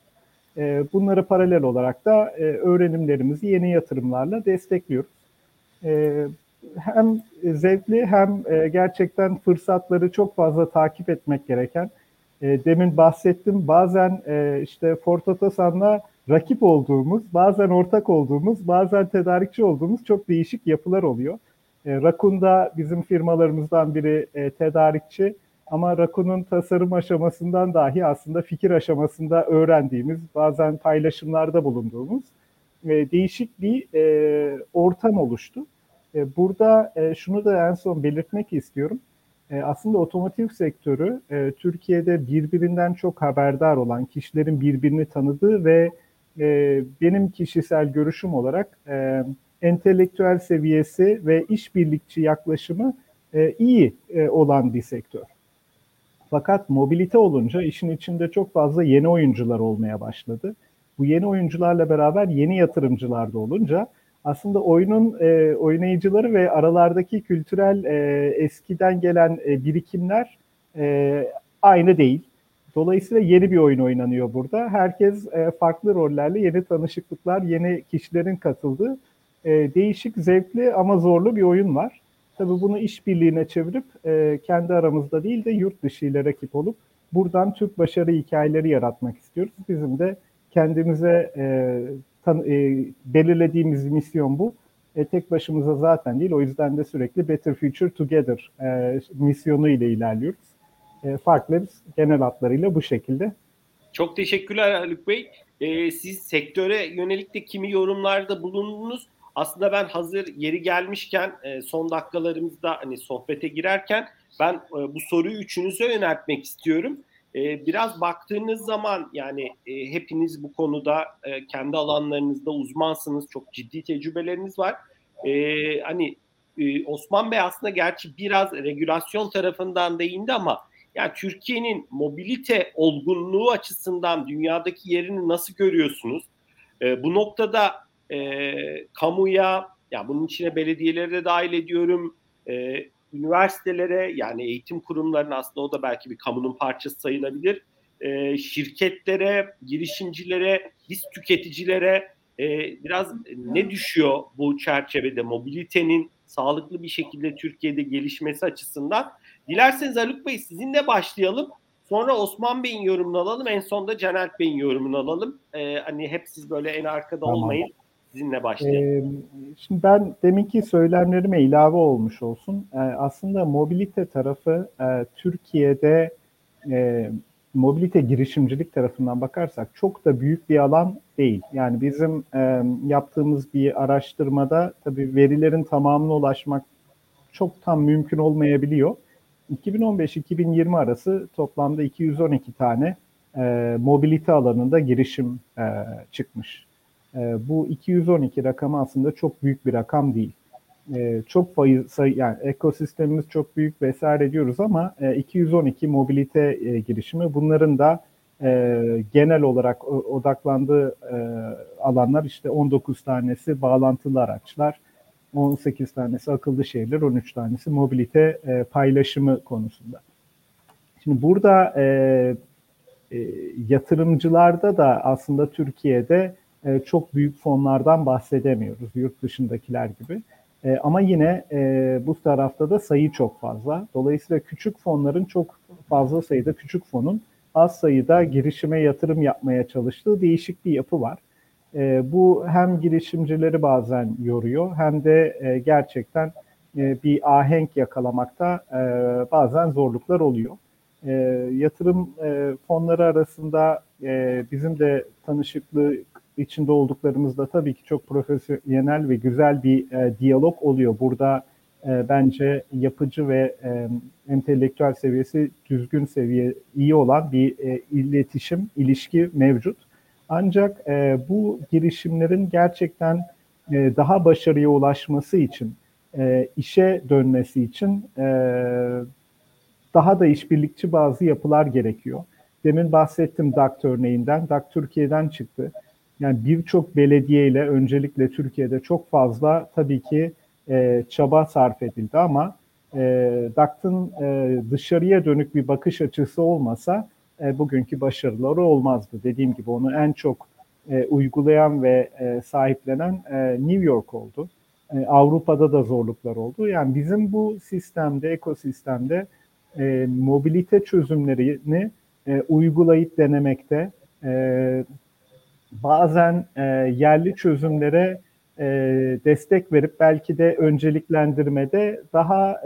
E, bunları paralel olarak da e, öğrenimlerimizi yeni yatırımlarla destekliyoruz. E, hem zevkli hem e, gerçekten fırsatları çok fazla takip etmek gereken, e, demin bahsettim bazen e, işte Ford Otosan'la rakip olduğumuz, bazen ortak olduğumuz, bazen tedarikçi olduğumuz çok değişik yapılar oluyor. E, Rakun'da bizim firmalarımızdan biri e, tedarikçi ama Rakun'un tasarım aşamasından dahi aslında fikir aşamasında öğrendiğimiz, bazen paylaşımlarda bulunduğumuz e, değişik bir e, ortam oluştu. E, burada e, şunu da en son belirtmek istiyorum. E, aslında otomotiv sektörü e, Türkiye'de birbirinden çok haberdar olan kişilerin birbirini tanıdığı ve e, benim kişisel görüşüm olarak e, entelektüel seviyesi ve işbirlikçi yaklaşımı e, iyi e, olan bir sektör. Fakat mobilite olunca işin içinde çok fazla yeni oyuncular olmaya başladı. Bu yeni oyuncularla beraber yeni yatırımcılar da olunca aslında oyunun e, oynayıcıları ve aralardaki kültürel e, eskiden gelen e, birikimler e, aynı değil. Dolayısıyla yeni bir oyun oynanıyor burada. Herkes e, farklı rollerle yeni tanışıklıklar, yeni kişilerin katıldığı e, değişik, zevkli ama zorlu bir oyun var. Tabii bunu işbirliğine çevirip e, kendi aramızda değil de yurt dışı ile rakip olup buradan Türk başarı hikayeleri yaratmak istiyoruz. Bizim de kendimize e, tan- e, belirlediğimiz misyon bu. E, tek başımıza zaten değil. O yüzden de sürekli Better Future Together e, misyonu ile ilerliyoruz. E, farklı genel hatlarıyla bu şekilde. Çok teşekkürler Haluk Bey. E, siz sektöre yönelik de kimi yorumlarda bulundunuz. Aslında ben hazır yeri gelmişken e, son dakikalarımızda hani sohbete girerken ben e, bu soruyu üçünüze yöneltmek istiyorum. E, biraz baktığınız zaman yani hepiniz bu konuda kendi alanlarınızda uzmansınız. Çok ciddi tecrübeleriniz var. Hani Osman Bey aslında gerçi biraz regülasyon tarafından değindi ama yani Türkiye'nin mobilite olgunluğu açısından dünyadaki yerini nasıl görüyorsunuz? E, bu noktada e, kamuya, yani bunun içine belediyeleri de dahil ediyorum, e, üniversitelere yani eğitim kurumlarına aslında o da belki bir kamunun parçası sayılabilir. E, şirketlere, girişimcilere, biz tüketicilere e, biraz ne düşüyor bu çerçevede mobilitenin sağlıklı bir şekilde Türkiye'de gelişmesi açısından? Dilerseniz Haluk Bey sizinle başlayalım. Sonra Osman Bey'in yorumunu alalım. En sonda Caner Bey'in yorumunu alalım. Ee, hani hep siz böyle en arkada Tamam. olmayın. Sizinle başlayalım. Ee, şimdi ben deminki söylemlerime ilave olmuş olsun. Ee, aslında mobilite tarafı e, Türkiye'de e, mobilite girişimcilik tarafından bakarsak çok da büyük bir alan değil. Yani bizim e, yaptığımız bir araştırmada tabii verilerin tamamına ulaşmak çok tam mümkün olmayabiliyor. 2015-2020 arası toplamda 212 tane e, mobilite alanında girişim e, çıkmış. E, bu 212 rakamı aslında çok büyük bir rakam değil. E, çok sayı, yani ekosistemimiz çok büyük vesaire diyoruz ama e, 212 mobilite e, girişimi bunların da e, genel olarak odaklandığı e, alanlar işte 19 tanesi bağlantılı araçlar, 18 tanesi akıllı şehirler, 13 tanesi mobilite e, paylaşımı konusunda. Şimdi burada e, e, yatırımcılarda da aslında Türkiye'de e, çok büyük fonlardan bahsedemiyoruz yurt dışındakiler gibi. E, ama yine e, bu tarafta da sayı çok fazla. Dolayısıyla küçük fonların çok fazla sayıda küçük fonun az sayıda girişime yatırım yapmaya çalıştığı değişik bir yapı var. E, bu hem girişimcileri bazen yoruyor hem de e, gerçekten e, bir ahenk yakalamakta e, bazen zorluklar oluyor. E, yatırım e, fonları arasında e, bizim de tanışıklığı içinde olduklarımızda tabii ki çok profesyonel ve güzel bir e, diyalog oluyor. Burada e, bence yapıcı ve e, entelektüel seviyesi düzgün seviye iyi olan bir e, iletişim, ilişki mevcut. Ancak e, bu girişimlerin gerçekten e, daha başarıya ulaşması için, e, işe dönmesi için e, daha da işbirlikçi bazı yapılar gerekiyor. Demin bahsettim DAKT örneğinden. DAKT Türkiye'den çıktı. Yani birçok belediye ile öncelikle Türkiye'de çok fazla tabii ki e, çaba sarf edildi ama e, DAKT'ın e, dışarıya dönük bir bakış açısı olmasa e, bugünkü başarıları olmazdı. Dediğim gibi onu en çok e, uygulayan ve e, sahiplenen New York oldu. Avrupa'da da zorluklar oldu. Yani bizim bu sistemde, ekosistemde mobilite çözümlerini e, uygulayıp denemekte, bazen yerli çözümlere destek verip belki de önceliklendirmede daha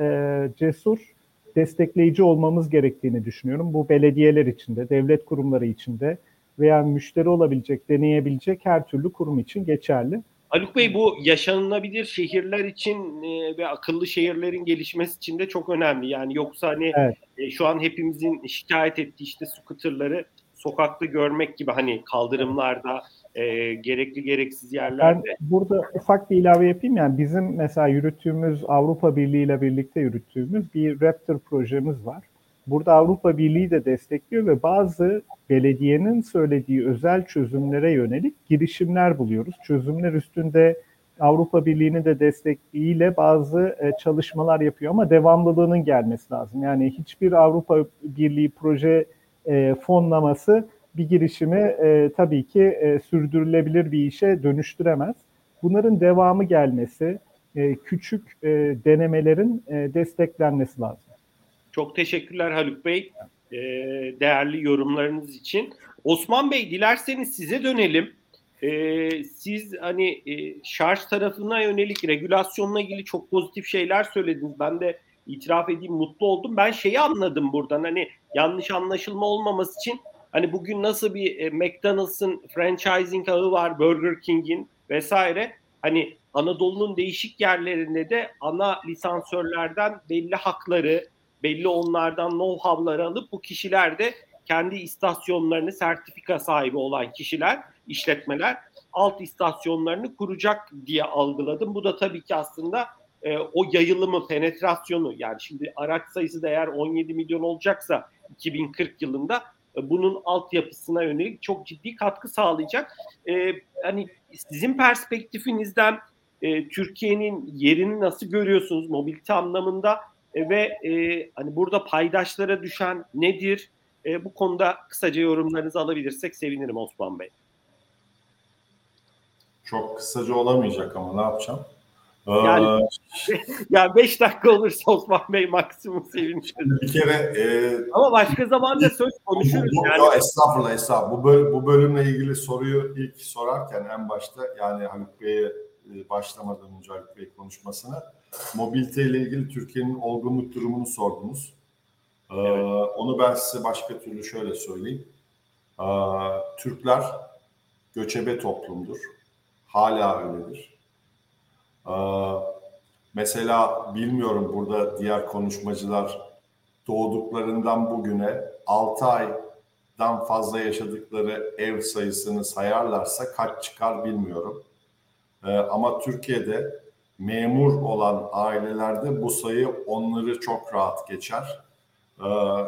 cesur, destekleyici olmamız gerektiğini düşünüyorum. Bu belediyeler içinde, devlet kurumları içinde veya müşteri olabilecek, deneyebilecek her türlü kurum için geçerli. Haluk Bey bu yaşanılabilir şehirler için e, ve akıllı şehirlerin gelişmesi için de çok önemli. Yani yoksa hani evet. e, şu an hepimizin şikayet ettiği işte scooterları sokakta görmek gibi hani kaldırımlarda e, gerekli gereksiz yerlerde. Ben burada ufak bir ilave yapayım yani bizim mesela yürüttüğümüz Avrupa Birliği ile birlikte yürüttüğümüz bir Raptor projemiz var. Burada Avrupa Birliği de destekliyor ve bazı belediyenin söylediği özel çözümlere yönelik girişimler buluyoruz. Çözümler üstünde Avrupa Birliği'nin de desteğiyle bazı çalışmalar yapıyor ama devamlılığının gelmesi lazım. Yani hiçbir Avrupa Birliği proje e, fonlaması bir girişimi e, tabii ki e, sürdürülebilir bir işe dönüştüremez. Bunların devamı gelmesi, e, küçük e, denemelerin e, desteklenmesi lazım. Çok teşekkürler Haluk Bey. E, değerli yorumlarınız için. Osman Bey dilerseniz size dönelim. E, siz hani e, şarj tarafına yönelik regülasyonla ilgili çok pozitif şeyler söylediniz. Ben de itiraf edeyim mutlu oldum. Ben şeyi anladım buradan hani yanlış anlaşılma olmaması için hani bugün nasıl bir e, McDonald's'ın franchising ağı var, Burger King'in vesaire. Hani Anadolu'nun değişik yerlerinde de ana lisansörlerden belli hakları, belli onlardan know-how'ları alıp bu kişiler de kendi istasyonlarını sertifika sahibi olan kişiler, işletmeler alt istasyonlarını kuracak diye algıladım. Bu da tabii ki aslında e, o yayılımı, penetrasyonu yani şimdi araç sayısı da eğer 17 milyon olacaksa 2040 yılında bunun altyapısına yönelik çok ciddi katkı sağlayacak. E, hani sizin perspektifinizden e, Türkiye'nin yerini nasıl görüyorsunuz mobilite anlamında e, ve e, hani burada paydaşlara düşen nedir? E, bu konuda kısaca yorumlarınızı alabilirsek sevinirim Osman Bey. Çok kısaca olamayacak ama ne yapacağım? Yani, [LAUGHS] yani 5 dakika olursa Osman Bey maksimum seviniriz. Bir kere e, ama başka zamanda söz konuşuruz. Bu, bu, yani. Yo, estağfurullah estağfurullah. Bu, böl, bu bölümle ilgili soruyu ilk sorarken en başta yani Haluk Bey'e e, başlamadan önce Haluk Bey konuşmasına mobilite ile ilgili Türkiye'nin olgunluk durumunu sordunuz. Ee, evet. Onu ben size başka türlü şöyle söyleyeyim. Ee, Türkler göçebe toplumdur. Hala öyledir. Mesela bilmiyorum burada diğer konuşmacılar doğduklarından bugüne 6 aydan fazla yaşadıkları ev sayısını sayarlarsa kaç çıkar bilmiyorum. Ee, ama Türkiye'de memur olan ailelerde bu sayı onları çok rahat geçer. Ee,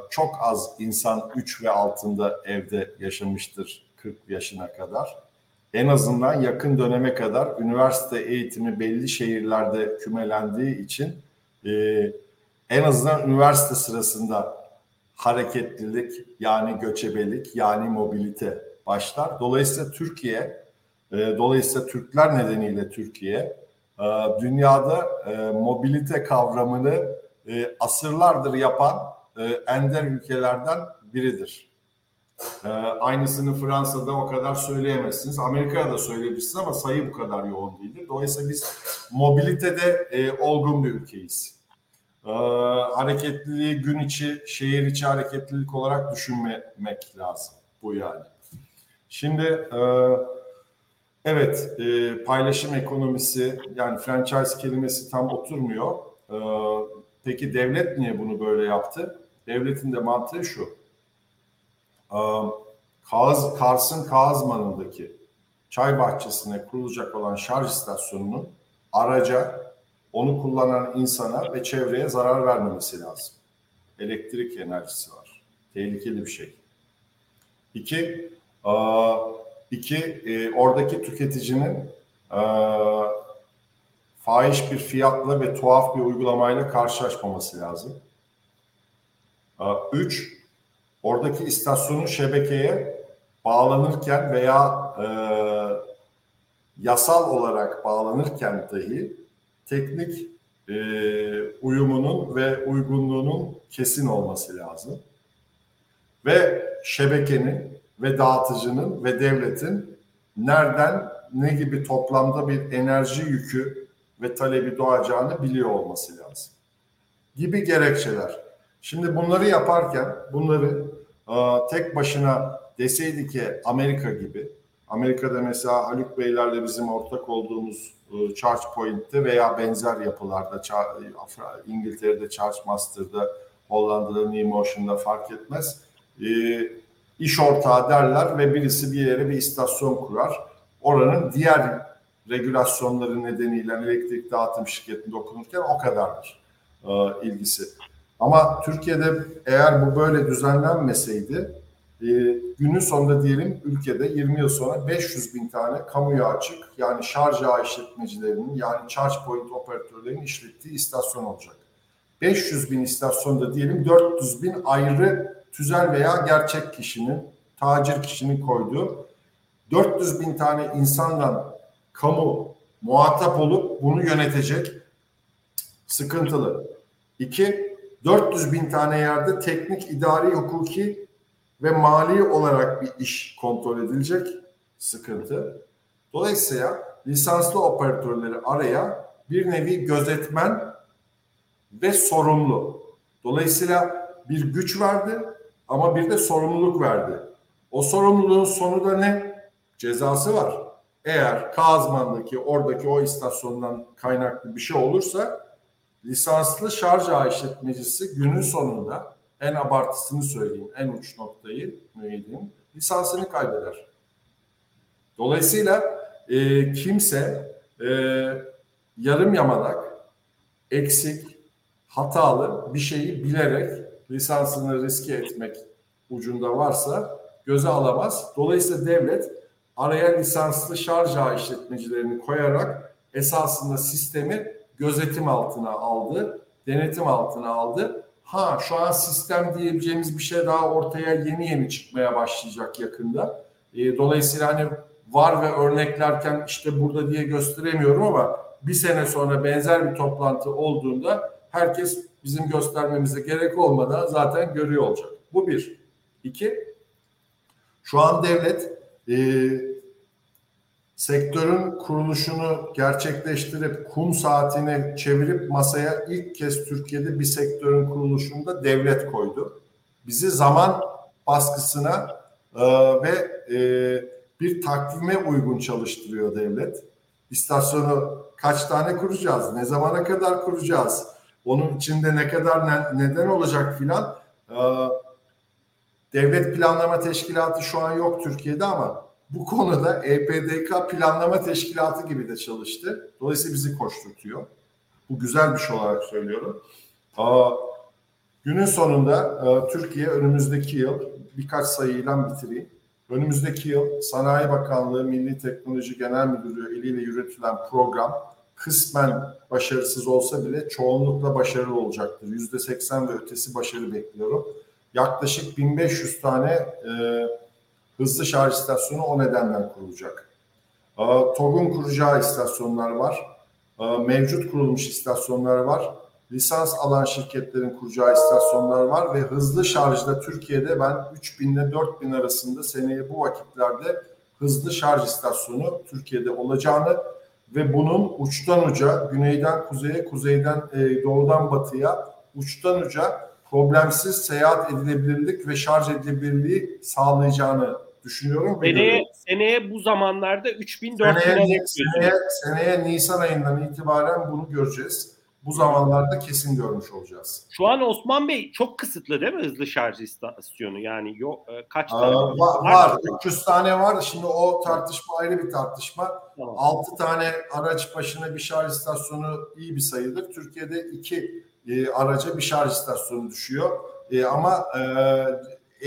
çok az insan 3 ve altında evde yaşamıştır 40 yaşına kadar en azından yakın döneme kadar üniversite eğitimi belli şehirlerde kümelendiği için e, en azından üniversite sırasında hareketlilik yani göçebelik yani mobilite başlar. Dolayısıyla Türkiye, e, dolayısıyla Türkler nedeniyle Türkiye e, dünyada e, mobilite kavramını e, asırlardır yapan e, ender ülkelerden biridir. Ee, aynısını Fransa'da o kadar söyleyemezsiniz. Amerika'da da söyleyebilirsiniz ama sayı bu kadar yoğun değildir. Dolayısıyla biz mobilitede e, olgun bir ülkeyiz. Ee, hareketliliği gün içi, şehir içi hareketlilik olarak düşünmemek lazım. Bu yani. Şimdi e, evet e, paylaşım ekonomisi yani franchise kelimesi tam oturmuyor. E, peki devlet niye bunu böyle yaptı? Devletin de mantığı şu Kaz, Kars'ın Kazman'ındaki çay bahçesine kurulacak olan şarj istasyonunun araca, onu kullanan insana ve çevreye zarar vermemesi lazım. Elektrik enerjisi var. Tehlikeli bir şey. İki, iki oradaki tüketicinin fahiş bir fiyatla ve tuhaf bir uygulamayla karşılaşmaması lazım. Üç, oradaki istasyonun şebekeye bağlanırken veya e, yasal olarak bağlanırken dahi teknik e, uyumunun ve uygunluğunun kesin olması lazım. Ve şebekenin ve dağıtıcının ve devletin nereden ne gibi toplamda bir enerji yükü ve talebi doğacağını biliyor olması lazım. Gibi gerekçeler. Şimdi bunları yaparken bunları tek başına deseydi ki Amerika gibi, Amerika'da mesela Haluk Beylerle bizim ortak olduğumuz e, Charge Point'te veya benzer yapılarda İngiltere'de Charge Master'da, Hollanda'da New Motion'da fark etmez. E, iş ortağı derler ve birisi bir yere bir istasyon kurar. Oranın diğer regülasyonları nedeniyle elektrik dağıtım şirketinde okunurken o kadardır e, ilgisi. Ama Türkiye'de eğer bu böyle düzenlenmeseydi e, günün sonunda diyelim ülkede 20 yıl sonra 500 bin tane kamuya açık yani şarj ağı işletmecilerinin yani charge point operatörlerinin işlettiği istasyon olacak. 500 bin istasyonda diyelim 400 bin ayrı tüzel veya gerçek kişinin, tacir kişinin koyduğu 400 bin tane insandan kamu muhatap olup bunu yönetecek sıkıntılı. İki, 400 bin tane yerde teknik, idari, hukuki ve mali olarak bir iş kontrol edilecek sıkıntı. Dolayısıyla lisanslı operatörleri araya bir nevi gözetmen ve sorumlu. Dolayısıyla bir güç verdi ama bir de sorumluluk verdi. O sorumluluğun sonu da ne? Cezası var. Eğer Kazman'daki oradaki o istasyondan kaynaklı bir şey olursa lisanslı şarj işletmecisi günün sonunda en abartısını söyleyeyim, en uç noktayı müeyyideyim, lisansını kaybeder. Dolayısıyla e, kimse e, yarım yamalak, eksik, hatalı bir şeyi bilerek lisansını riske etmek ucunda varsa göze alamaz. Dolayısıyla devlet araya lisanslı şarj işletmecilerini koyarak esasında sistemi gözetim altına aldı, denetim altına aldı. Ha şu an sistem diyebileceğimiz bir şey daha ortaya yeni yeni çıkmaya başlayacak yakında. E, dolayısıyla hani var ve örneklerken işte burada diye gösteremiyorum ama bir sene sonra benzer bir toplantı olduğunda herkes bizim göstermemize gerek olmadan zaten görüyor olacak. Bu bir. İki, şu an devlet e, sektörün kuruluşunu gerçekleştirip kum saatini çevirip masaya ilk kez Türkiye'de bir sektörün kuruluşunda devlet koydu. Bizi zaman baskısına e, ve e, bir takvime uygun çalıştırıyor devlet. İstasyonu kaç tane kuracağız, ne zamana kadar kuracağız, onun içinde ne kadar ne, neden olacak filan. E, devlet Planlama Teşkilatı şu an yok Türkiye'de ama bu konuda EPDK Planlama Teşkilatı gibi de çalıştı. Dolayısıyla bizi koşturtuyor. Bu güzel bir şey olarak söylüyorum. Aa, günün sonunda e, Türkiye önümüzdeki yıl birkaç sayıyla bitireyim. Önümüzdeki yıl Sanayi Bakanlığı Milli Teknoloji Genel Müdürlüğü eliyle yürütülen program kısmen başarısız olsa bile çoğunlukla başarılı olacaktır. Yüzde seksen ve ötesi başarı bekliyorum. Yaklaşık 1500 tane e, hızlı şarj istasyonu o nedenden kurulacak. E, TOG'un kuracağı istasyonlar var. Mevcut kurulmuş istasyonlar var lisans alan şirketlerin kuracağı istasyonlar var ve hızlı şarjda Türkiye'de ben 3000 ile 4000 arasında seneye bu vakitlerde hızlı şarj istasyonu Türkiye'de olacağını ve bunun uçtan uca, güneyden kuzeye, kuzeyden e, doğudan batıya uçtan uca problemsiz seyahat edilebilirlik ve şarj edilebilirliği sağlayacağını düşünüyorum. Seneye, seneye bu zamanlarda 3000 4000 seneye, seneye, seneye Nisan ayından itibaren bunu göreceğiz bu zamanlarda kesin görmüş olacağız. Şu an Osman Bey çok kısıtlı değil mi hızlı şarj istasyonu? Yani yok kaç tane? Aa, var, var. 300 tane var. Şimdi o tartışma ayrı bir tartışma. Tamam. 6 tane araç başına bir şarj istasyonu iyi bir sayıdır. Türkiye'de 2 e, araca bir şarj istasyonu düşüyor. E, ama e,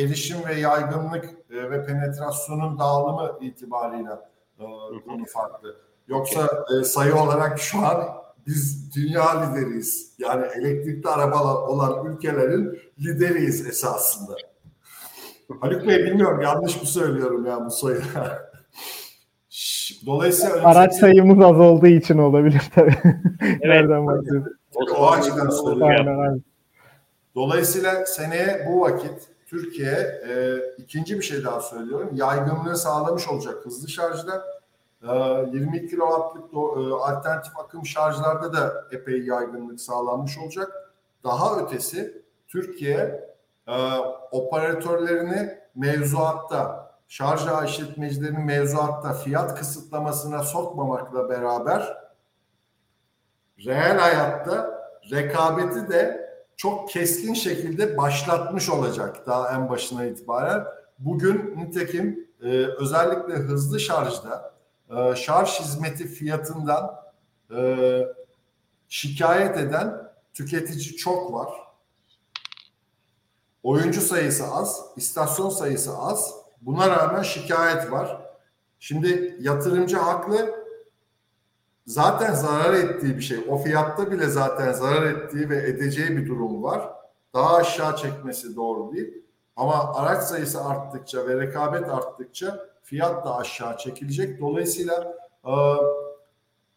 erişim ve yaygınlık e, ve penetrasyonun dağılımı itibarıyla e, konu farklı. Yoksa e, sayı olarak şu an biz dünya lideriyiz. Yani elektrikli araba olan ülkelerin lideriyiz esasında. Haluk Bey bilmiyorum yanlış mı söylüyorum ya bu sayı. Dolayısıyla araç sayımız az olduğu için olabilir tabii. Evet. Nereden bakıyorsun? O, o açıdan söylüyorum. Dolayısıyla seneye bu vakit Türkiye e, ikinci bir şey daha söylüyorum. Yaygınlığı sağlamış olacak hızlı şarjda 22 ee, kW'lık e, alternatif akım şarjlarda da epey yaygınlık sağlanmış olacak. Daha ötesi Türkiye e, operatörlerini mevzuatta, şarj ağ işletmecilerinin mevzuatta fiyat kısıtlamasına sokmamakla beraber reel hayatta rekabeti de çok keskin şekilde başlatmış olacak daha en başına itibaren. Bugün nitekim e, özellikle hızlı şarjda e, şarj hizmeti fiyatından e, şikayet eden tüketici çok var. Oyuncu sayısı az, istasyon sayısı az. Buna rağmen şikayet var. Şimdi yatırımcı haklı. Zaten zarar ettiği bir şey. O fiyatta bile zaten zarar ettiği ve edeceği bir durum var. Daha aşağı çekmesi doğru değil. Ama araç sayısı arttıkça ve rekabet arttıkça fiyat da aşağı çekilecek. Dolayısıyla e,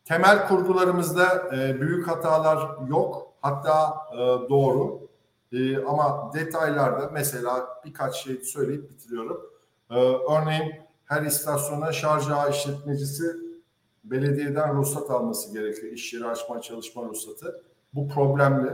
temel kurgularımızda e, büyük hatalar yok. Hatta e, doğru. E, ama detaylarda mesela birkaç şey söyleyip bitiriyorum. E, örneğin her istasyona şarj ağı işletmecisi belediyeden ruhsat alması gerekiyor. İş yeri açma çalışma ruhsatı. Bu problemli.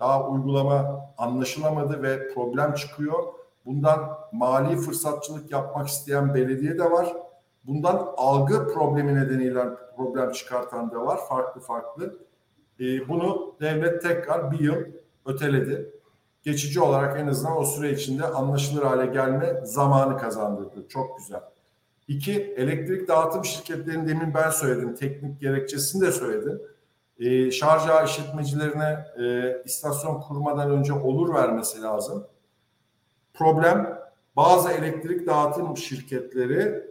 Daha uygulama anlaşılamadı ve problem çıkıyor. Bundan mali fırsatçılık yapmak isteyen belediye de var. Bundan algı problemi nedeniyle problem çıkartan da var. Farklı farklı. E, bunu devlet tekrar bir yıl öteledi. Geçici olarak en azından o süre içinde anlaşılır hale gelme zamanı kazandırdı. Çok güzel. İki, elektrik dağıtım şirketlerinin demin ben söyledim. Teknik gerekçesini de söyledim. E, şarj ağı işletmecilerine e, istasyon kurmadan önce olur vermesi lazım. Problem bazı elektrik dağıtım şirketleri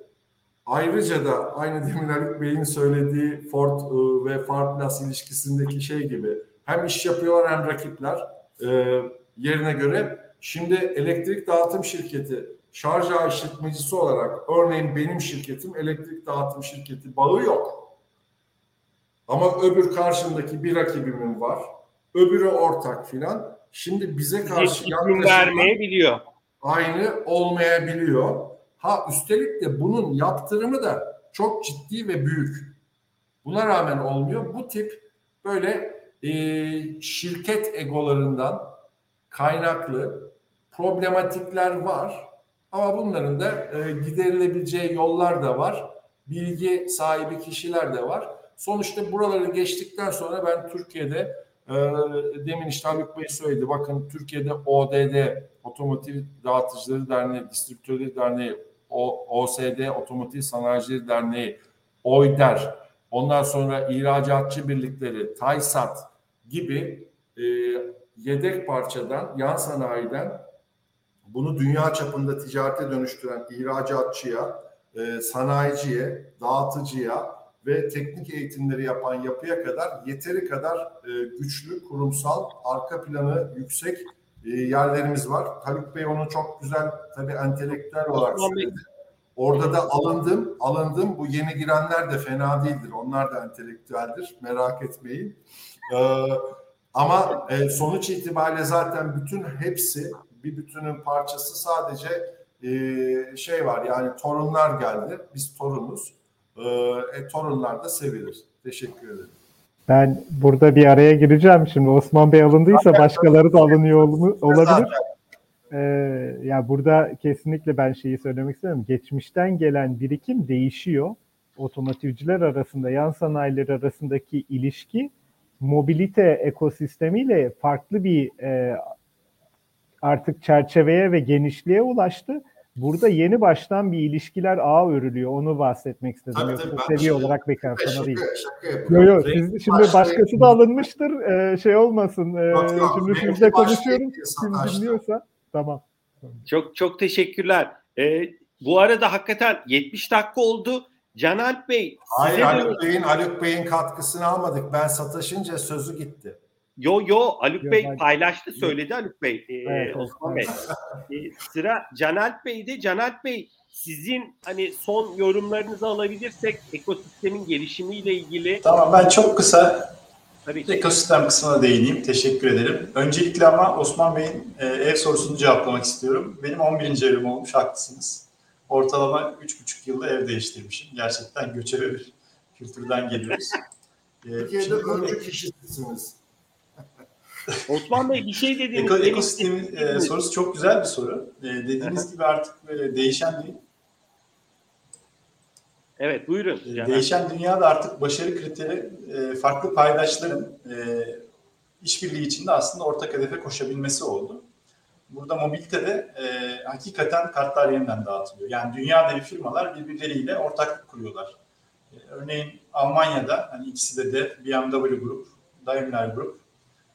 ayrıca da aynı demin Haluk Bey'in söylediği Ford ıı, ve Farplas ilişkisindeki şey gibi hem iş yapıyorlar hem rakipler e, yerine göre. Şimdi elektrik dağıtım şirketi şarj işletmecisi olarak örneğin benim şirketim elektrik dağıtım şirketi bağı yok. Ama öbür karşımdaki bir rakibimin var. Öbürü ortak filan. Şimdi bize karşı vermeyebiliyor. Aynı olmayabiliyor. Ha üstelik de bunun yaptırımı da çok ciddi ve büyük. Buna rağmen olmuyor. Bu tip böyle e, şirket egolarından kaynaklı problematikler var. Ama bunların da e, giderilebileceği yollar da var. Bilgi sahibi kişiler de var. Sonuçta buraları geçtikten sonra ben Türkiye'de e, demin işte Haluk Bey söyledi. Bakın Türkiye'de ODD, Otomotiv Dağıtıcıları Derneği, Distribütörleri Derneği, o, OSD, Otomotiv Sanayicileri Derneği, OYDER, ondan sonra ihracatçı birlikleri, TAYSAT gibi e, yedek parçadan, yan sanayiden bunu dünya çapında ticarete dönüştüren ihracatçıya, e, sanayiciye, dağıtıcıya ve teknik eğitimleri yapan yapıya kadar yeteri kadar e, güçlü, kurumsal, arka planı yüksek e, yerlerimiz var. Haluk Bey onu çok güzel tabii entelektüel olarak söyledi. Orada da alındım, alındım. Bu yeni girenler de fena değildir. Onlar da entelektüeldir. Merak etmeyin. Ee, ama e, sonuç itibariyle zaten bütün hepsi bir bütünün parçası sadece e, şey var yani torunlar geldi. Biz torunuz. E, e, torunlar da sevilir. Teşekkür ederim. Ben burada bir araya gireceğim. Şimdi Osman Bey alındıysa başkaları da alınıyor olabilir. Ee, ya yani burada kesinlikle ben şeyi söylemek istiyorum. Geçmişten gelen birikim değişiyor. Otomotivciler arasında, yan sanayiler arasındaki ilişki mobilite ekosistemiyle farklı bir e, artık çerçeveye ve genişliğe ulaştı. Burada yeni baştan bir ilişkiler ağ örülüyor. Onu bahsetmek istedim. Tabii, Yoksa tabii, seviye şaka, olarak bekar şaka, sana değil. Şaka Yok yok siz, şimdi başkası da alınmıştır. Ee, şey olmasın. Ee, Yok, yok, şimdi sizle konuşuyorum. Kim dinliyorsa tamam. Çok çok teşekkürler. Ee, bu arada hakikaten 70 dakika oldu. Canalp Bey. Hayır dönüyorum. Bey'in Haluk Bey'in katkısını almadık. Ben sataşınca sözü gitti. Yo yo Haluk Yo, Bey ben- paylaştı söyledi Haluk Bey. Ee, Evet, Osman evet. Bey. Ee, sıra Canalp Bey'de. Canalp Bey sizin hani son yorumlarınızı alabilirsek ekosistemin gelişimiyle ilgili Tamam ben çok kısa tabii ki ekosistem kısmına değineyim. Teşekkür ederim. Öncelikle ama Osman Bey'in e, ev sorusunu cevaplamak istiyorum. Benim 11. evim olmuş, haklısınız. Ortalama 3,5 yılda ev değiştirmişim. Gerçekten göçebe bir kültürden geliyoruz. [LAUGHS] E, Türkiye'de öncü kişisiniz. Osman Bey bir şey dediniz. Eko, ekosistemin e, sorusu çok güzel bir soru. E, dediğiniz gibi artık böyle değişen bir Evet buyurun. E. Değişen dünyada artık başarı kriteri e, farklı paydaşların e, işbirliği içinde aslında ortak hedefe koşabilmesi oldu. Burada mobilitede e, hakikaten kartlar yeniden dağıtılıyor. Yani dünya devi firmalar birbirleriyle ortaklık kuruyorlar. E, örneğin Almanya'da hani ikisi de de BMW Group, Daimler Group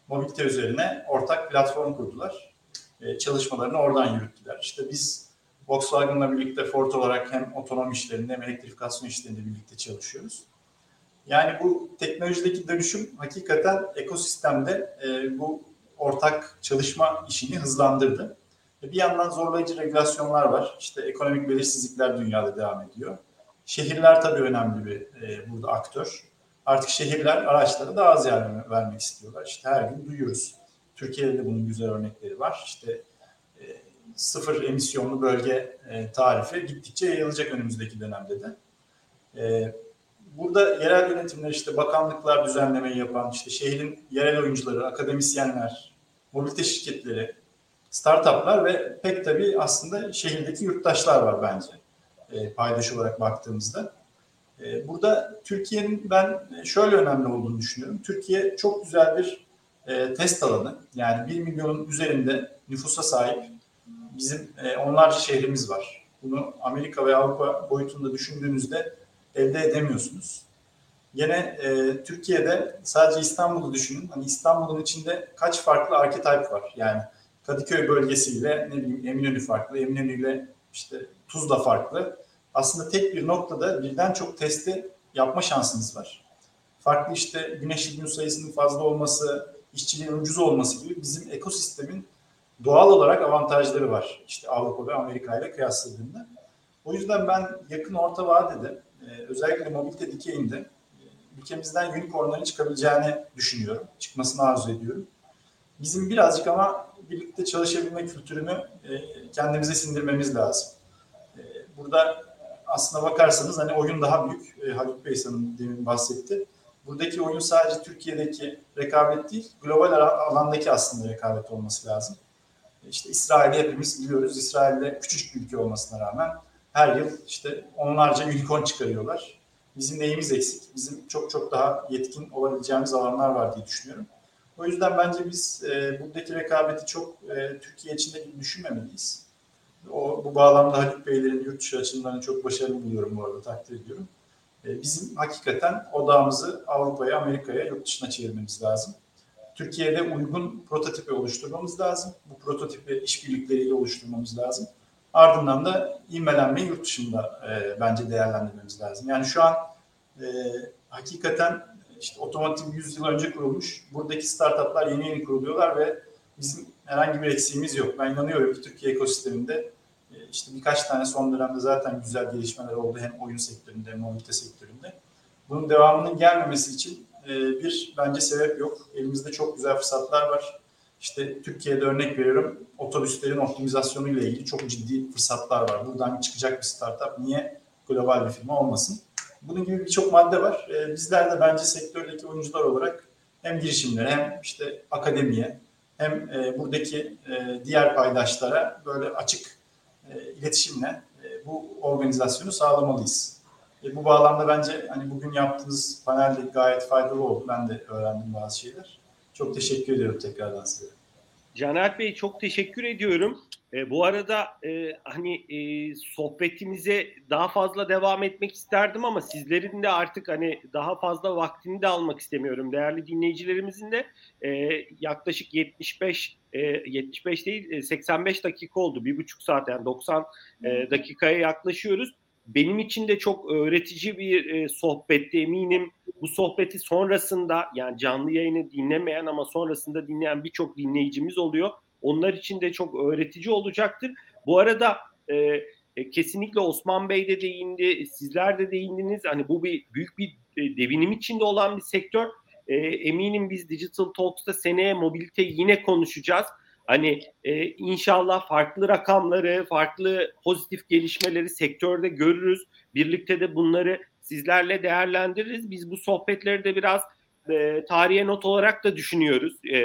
mobilite üzerine ortak platform kurdular. E, çalışmalarını oradan yürüttüler. İşte biz Volkswagen'la birlikte Ford olarak hem otonom işlerinde hem elektrifikasyon işlerinde birlikte çalışıyoruz. Yani bu teknolojideki dönüşüm hakikaten ekosistemde e, bu ortak çalışma işini hızlandırdı. Bir yandan zorlayıcı regülasyonlar var. İşte ekonomik belirsizlikler dünyada devam ediyor. Şehirler tabii önemli bir e, burada aktör. Artık şehirler araçlara daha az yer vermek istiyorlar. İşte her gün duyuyoruz. Türkiye'de de bunun güzel örnekleri var. İşte e, sıfır emisyonlu bölge e, tarifi gittikçe yayılacak önümüzdeki dönemde de. E, burada yerel yönetimler işte bakanlıklar düzenlemeyi yapan, işte şehrin yerel oyuncuları, akademisyenler, mobilite şirketleri, startuplar ve pek tabii aslında şehirdeki yurttaşlar var bence e, paydaş olarak baktığımızda. E, burada Türkiye'nin ben şöyle önemli olduğunu düşünüyorum. Türkiye çok güzel bir e, test alanı. Yani 1 milyonun üzerinde nüfusa sahip bizim e, onlarca şehrimiz var. Bunu Amerika ve Avrupa boyutunda düşündüğünüzde elde edemiyorsunuz. Yine e, Türkiye'de sadece İstanbul'u düşünün. Hani İstanbul'un içinde kaç farklı archetype var. Yani Kadıköy bölgesiyle ne bileyim Eminönü farklı, Eminönü ile işte Tuzla farklı. Aslında tek bir noktada birden çok testi yapma şansınız var. Farklı işte güneş gün sayısının fazla olması, işçiliğin ucuz olması gibi bizim ekosistemin doğal olarak avantajları var. İşte Avrupa ve Amerika ile kıyasladığında. O yüzden ben yakın orta vadede e, özellikle mobilite dikeyinde e, ülkemizden unicornların çıkabileceğini düşünüyorum. Çıkmasını arzu ediyorum. Bizim birazcık ama birlikte çalışabilme kültürünü e, kendimize sindirmemiz lazım. Burada aslına bakarsanız hani oyun daha büyük. E, Haluk Bey sanırım demin bahsetti. Buradaki oyun sadece Türkiye'deki rekabet değil, global alandaki aslında rekabet olması lazım. İşte İsrail'i hepimiz biliyoruz. İsrail'de küçücük bir ülke olmasına rağmen her yıl işte onlarca unicorn çıkarıyorlar. Bizim neyimiz eksik? Bizim çok çok daha yetkin olabileceğimiz alanlar var diye düşünüyorum. O yüzden bence biz e, buradaki rekabeti çok e, Türkiye içinde düşünmemeliyiz. O, bu bağlamda Haluk Beylerin yurt dışı açılımlarını çok başarılı buluyorum bu arada takdir ediyorum. E, bizim hakikaten odağımızı Avrupa'ya, Amerika'ya, yurt dışına çevirmemiz lazım. Türkiye'de uygun prototipi oluşturmamız lazım. Bu prototipi işbirlikleriyle oluşturmamız lazım. Ardından da ivmelenmeyi yurt dışında e, bence değerlendirmemiz lazım. Yani şu an e, hakikaten işte otomotiv 100 yıl önce kurulmuş. Buradaki startuplar yeni yeni kuruluyorlar ve bizim herhangi bir eksiğimiz yok. Ben inanıyorum ki Türkiye ekosisteminde işte birkaç tane son dönemde zaten güzel gelişmeler oldu hem oyun sektöründe hem mobilite sektöründe. Bunun devamının gelmemesi için e, bir bence sebep yok. Elimizde çok güzel fırsatlar var. İşte Türkiye'de örnek veriyorum otobüslerin optimizasyonu ile ilgili çok ciddi fırsatlar var. Buradan çıkacak bir startup niye global bir firma olmasın? Bunun gibi birçok madde var. E, bizler de bence sektördeki oyuncular olarak hem girişimlere hem işte akademiye hem e, buradaki diğer paydaşlara böyle açık e, iletişimle e, bu organizasyonu sağlamalıyız. E, bu bağlamda bence hani bugün yaptığınız panelde gayet faydalı oldu. Ben de öğrendim bazı şeyler. Çok teşekkür ediyorum tekrardan size. Caner Bey çok teşekkür ediyorum. E, bu arada e, hani e, sohbetimize daha fazla devam etmek isterdim ama sizlerin de artık hani daha fazla vaktini de almak istemiyorum. Değerli dinleyicilerimizin de e, yaklaşık 75 e, 75 değil 85 dakika oldu. Bir buçuk saat yani 90 e, dakikaya yaklaşıyoruz benim için de çok öğretici bir e, sohbetti eminim. Bu sohbeti sonrasında yani canlı yayını dinlemeyen ama sonrasında dinleyen birçok dinleyicimiz oluyor. Onlar için de çok öğretici olacaktır. Bu arada e, e, kesinlikle Osman Bey de değindi, sizler de değindiniz. Hani bu bir büyük bir e, devinim içinde olan bir sektör. E, eminim biz Digital Talks'ta seneye mobilite yine konuşacağız. Hani e, inşallah farklı rakamları, farklı pozitif gelişmeleri sektörde görürüz. Birlikte de bunları sizlerle değerlendiririz. Biz bu sohbetleri de biraz e, tarihe not olarak da düşünüyoruz. E,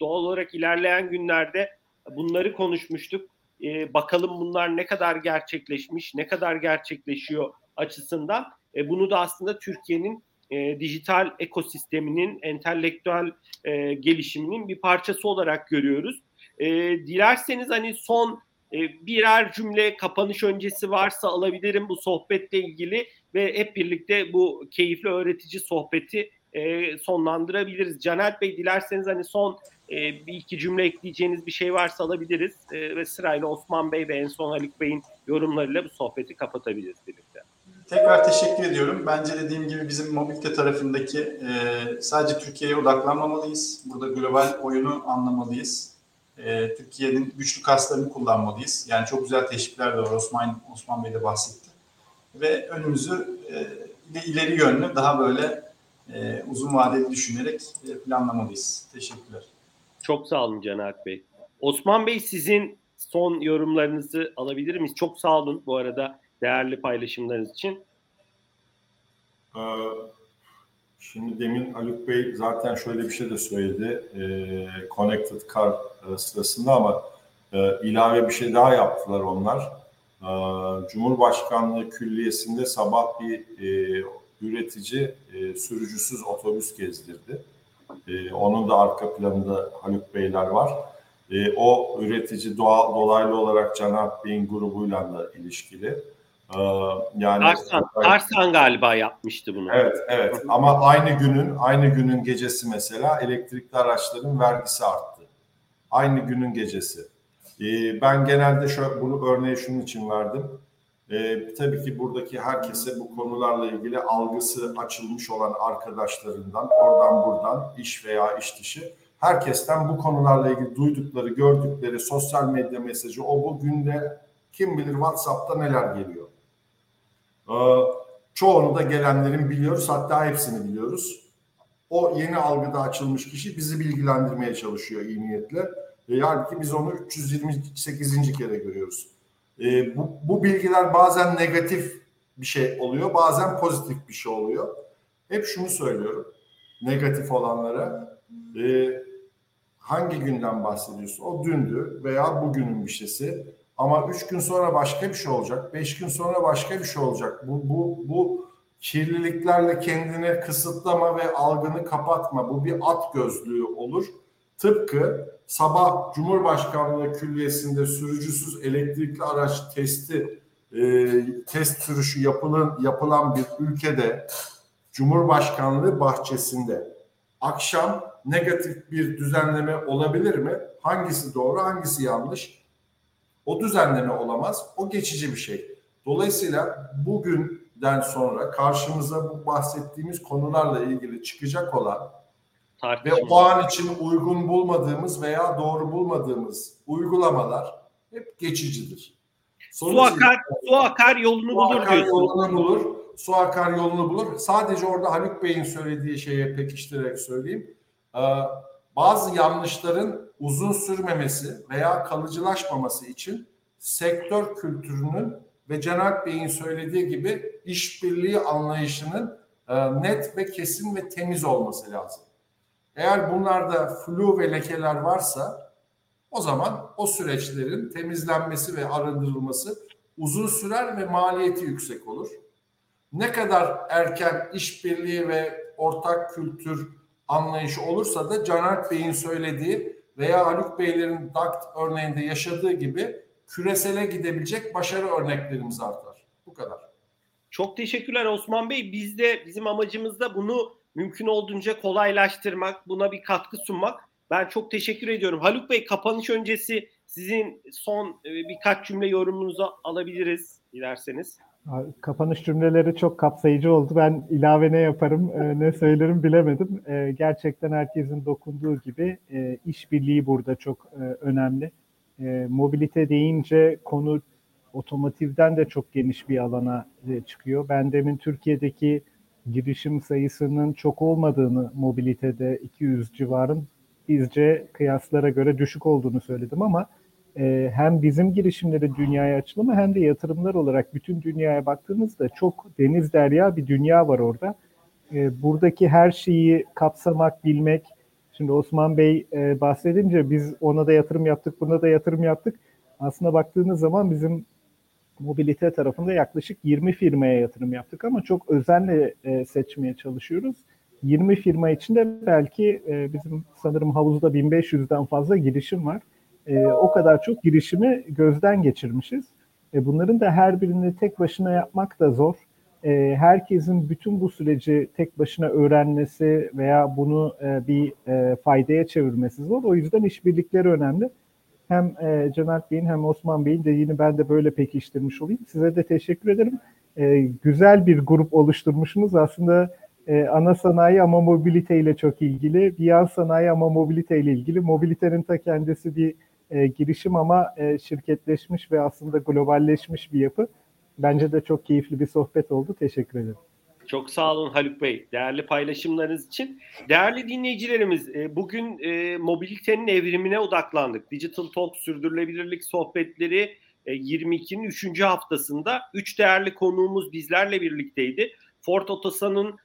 doğal olarak ilerleyen günlerde bunları konuşmuştuk. E, bakalım bunlar ne kadar gerçekleşmiş, ne kadar gerçekleşiyor açısından. E, bunu da aslında Türkiye'nin e, dijital ekosisteminin, entelektüel e, gelişiminin bir parçası olarak görüyoruz. E, dilerseniz hani son e, birer cümle kapanış öncesi varsa alabilirim bu sohbetle ilgili ve hep birlikte bu keyifli öğretici sohbeti e, sonlandırabiliriz. Caner Bey dilerseniz hani son e, bir iki cümle ekleyeceğiniz bir şey varsa alabiliriz e, ve sırayla Osman Bey ve en son Haluk Bey'in yorumlarıyla bu sohbeti kapatabiliriz birlikte. Tekrar teşekkür ediyorum. Bence dediğim gibi bizim mobilite tarafındaki e, sadece Türkiye'ye odaklanmamalıyız. Burada global oyunu anlamalıyız. E, Türkiye'nin güçlü kaslarını kullanmalıyız. Yani çok güzel teşvikler de var. Osman, Osman Bey de bahsetti. Ve önümüzü e, ileri yönlü daha böyle e, uzun vadeli düşünerek e, planlamalıyız. Teşekkürler. Çok sağ olun Caner Bey. Osman Bey sizin son yorumlarınızı alabilir miyiz? Çok sağ olun bu arada değerli paylaşımlarınız için. Ee, şimdi demin Haluk Bey zaten şöyle bir şey de söyledi. E, Connected Car e, sırasında ama e, ilave bir şey daha yaptılar onlar. E, Cumhurbaşkanlığı Külliyesi'nde sabah bir e, üretici sürücüsüz otobüs gezdirdi. Onun da arka planında Haluk Beyler var. O üretici doğa, dolaylı olarak Cenab Bey'in grubuyla da ilişkili. Ee, yani Arsan, Arsan galiba yapmıştı bunu. Evet, evet. Ama aynı günün aynı günün gecesi mesela elektrikli araçların vergisi arttı. Aynı günün gecesi. Ee, ben genelde şöyle bunu örneği şunun için verdim. Ee, tabii ki buradaki herkese bu konularla ilgili algısı açılmış olan arkadaşlarından, oradan buradan iş veya iş dışı herkesten bu konularla ilgili duydukları, gördükleri sosyal medya mesajı o bu günde kim bilir WhatsApp'ta neler geliyor. Ee, Çoğunu da gelenlerin biliyoruz hatta hepsini biliyoruz. O yeni algıda açılmış kişi bizi bilgilendirmeye çalışıyor iyi niyetle. E, halbuki biz onu 328. kere görüyoruz. E, bu, bu bilgiler bazen negatif bir şey oluyor, bazen pozitif bir şey oluyor. Hep şunu söylüyorum negatif olanlara. E, hangi günden bahsediyorsun? O dündü veya bugünün bir şeysi. Ama üç gün sonra başka bir şey olacak. Beş gün sonra başka bir şey olacak. Bu, bu, bu kirliliklerle kendini kısıtlama ve algını kapatma. Bu bir at gözlüğü olur. Tıpkı sabah Cumhurbaşkanlığı Külliyesi'nde sürücüsüz elektrikli araç testi e, test sürüşü yapılan, yapılan bir ülkede Cumhurbaşkanlığı bahçesinde akşam negatif bir düzenleme olabilir mi? Hangisi doğru, hangisi yanlış? O düzenleme olamaz. O geçici bir şey. Dolayısıyla bugünden sonra karşımıza bu bahsettiğimiz konularla ilgili çıkacak olan ve o an için uygun bulmadığımız veya doğru bulmadığımız uygulamalar hep geçicidir. su akar, su akar yolunu su bulur akar diyorsun. yolunu bulur. Su akar yolunu bulur. Sadece orada Haluk Bey'in söylediği şeye pekiştirerek söyleyeyim. Ee, bazı yanlışların uzun sürmemesi veya kalıcılaşmaması için sektör kültürünün ve Cenab Bey'in söylediği gibi işbirliği anlayışının e, net ve kesin ve temiz olması lazım. Eğer bunlarda flu ve lekeler varsa o zaman o süreçlerin temizlenmesi ve arındırılması uzun sürer ve maliyeti yüksek olur. Ne kadar erken işbirliği ve ortak kültür anlayışı olursa da Caner Bey'in söylediği veya Haluk Beylerin DAKT örneğinde yaşadığı gibi küresele gidebilecek başarı örneklerimiz artar. Bu kadar. Çok teşekkürler Osman Bey. Biz de bizim amacımız da bunu mümkün olduğunca kolaylaştırmak, buna bir katkı sunmak. Ben çok teşekkür ediyorum. Haluk Bey kapanış öncesi sizin son e, birkaç cümle yorumunuzu alabiliriz dilerseniz. Kapanış cümleleri çok kapsayıcı oldu. Ben ilave ne yaparım, e, ne söylerim bilemedim. E, gerçekten herkesin dokunduğu gibi işbirliği burada çok önemli. Mobilite deyince konu otomotivden de çok geniş bir alana çıkıyor. Ben demin Türkiye'deki girişim sayısının çok olmadığını mobilitede 200 civarın bizce kıyaslara göre düşük olduğunu söyledim ama e, hem bizim girişimleri dünyaya açılımı hem de yatırımlar olarak bütün dünyaya baktığımızda çok deniz derya bir dünya var orada. E, buradaki her şeyi kapsamak, bilmek, şimdi Osman Bey e, bahsedince biz ona da yatırım yaptık, buna da yatırım yaptık. Aslında baktığınız zaman bizim mobilite tarafında yaklaşık 20 firmaya yatırım yaptık ama çok özenle e, seçmeye çalışıyoruz. 20 firma içinde belki e, bizim sanırım havuzda 1500'den fazla girişim var. E, o kadar çok girişimi gözden geçirmişiz. E, bunların da her birini tek başına yapmak da zor. E, herkesin bütün bu süreci tek başına öğrenmesi veya bunu e, bir e, faydaya çevirmesi zor. O yüzden işbirlikleri önemli hem e, Caner Bey'in hem Osman Bey'in dediğini ben de böyle pekiştirmiş olayım. Size de teşekkür ederim. E, güzel bir grup oluşturmuşsunuz. Aslında e, ana sanayi ama mobilite ile çok ilgili. Bir yan sanayi ama mobilite ilgili. Mobilitenin ta kendisi bir e, girişim ama e, şirketleşmiş ve aslında globalleşmiş bir yapı. Bence de çok keyifli bir sohbet oldu. Teşekkür ederim. Çok sağ olun Haluk Bey. Değerli paylaşımlarınız için. Değerli dinleyicilerimiz, e, bugün e, mobilitenin evrimine odaklandık. Digital Talk sürdürülebilirlik sohbetleri 22'nin e, 3. haftasında 3 değerli konuğumuz bizlerle birlikteydi. Ford Otosan'ın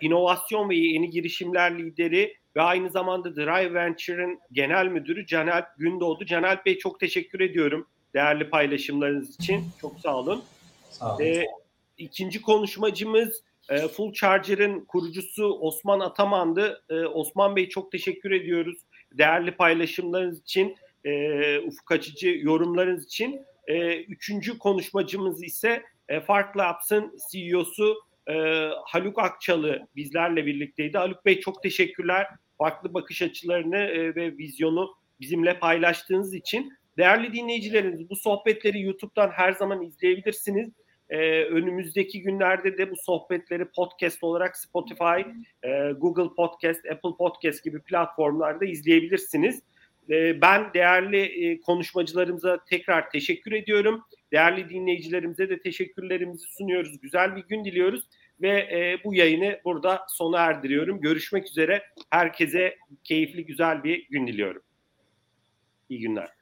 inovasyon ve yeni girişimler lideri ve aynı zamanda Drive Venture'ın genel müdürü Canel Gündoğdu. Canel Bey çok teşekkür ediyorum değerli paylaşımlarınız için. Çok sağ olun. Sağ olun. Ee, ikinci konuşmacımız e, Full Charger'ın kurucusu Osman Ataman'dı. E, Osman Bey çok teşekkür ediyoruz. Değerli paylaşımlarınız için, e, ufuk açıcı yorumlarınız için. E, üçüncü konuşmacımız ise e, Fark Labs'ın CEO'su e, Haluk Akçalı bizlerle birlikteydi. Haluk Bey çok teşekkürler. Farklı bakış açılarını e, ve vizyonu bizimle paylaştığınız için. Değerli dinleyicilerimiz bu sohbetleri YouTube'dan her zaman izleyebilirsiniz. Ee, önümüzdeki günlerde de bu sohbetleri podcast olarak Spotify, e, Google Podcast, Apple Podcast gibi platformlarda izleyebilirsiniz. E, ben değerli e, konuşmacılarımıza tekrar teşekkür ediyorum. Değerli dinleyicilerimize de teşekkürlerimizi sunuyoruz. Güzel bir gün diliyoruz ve e, bu yayını burada sona erdiriyorum. Görüşmek üzere. Herkese keyifli güzel bir gün diliyorum. İyi günler.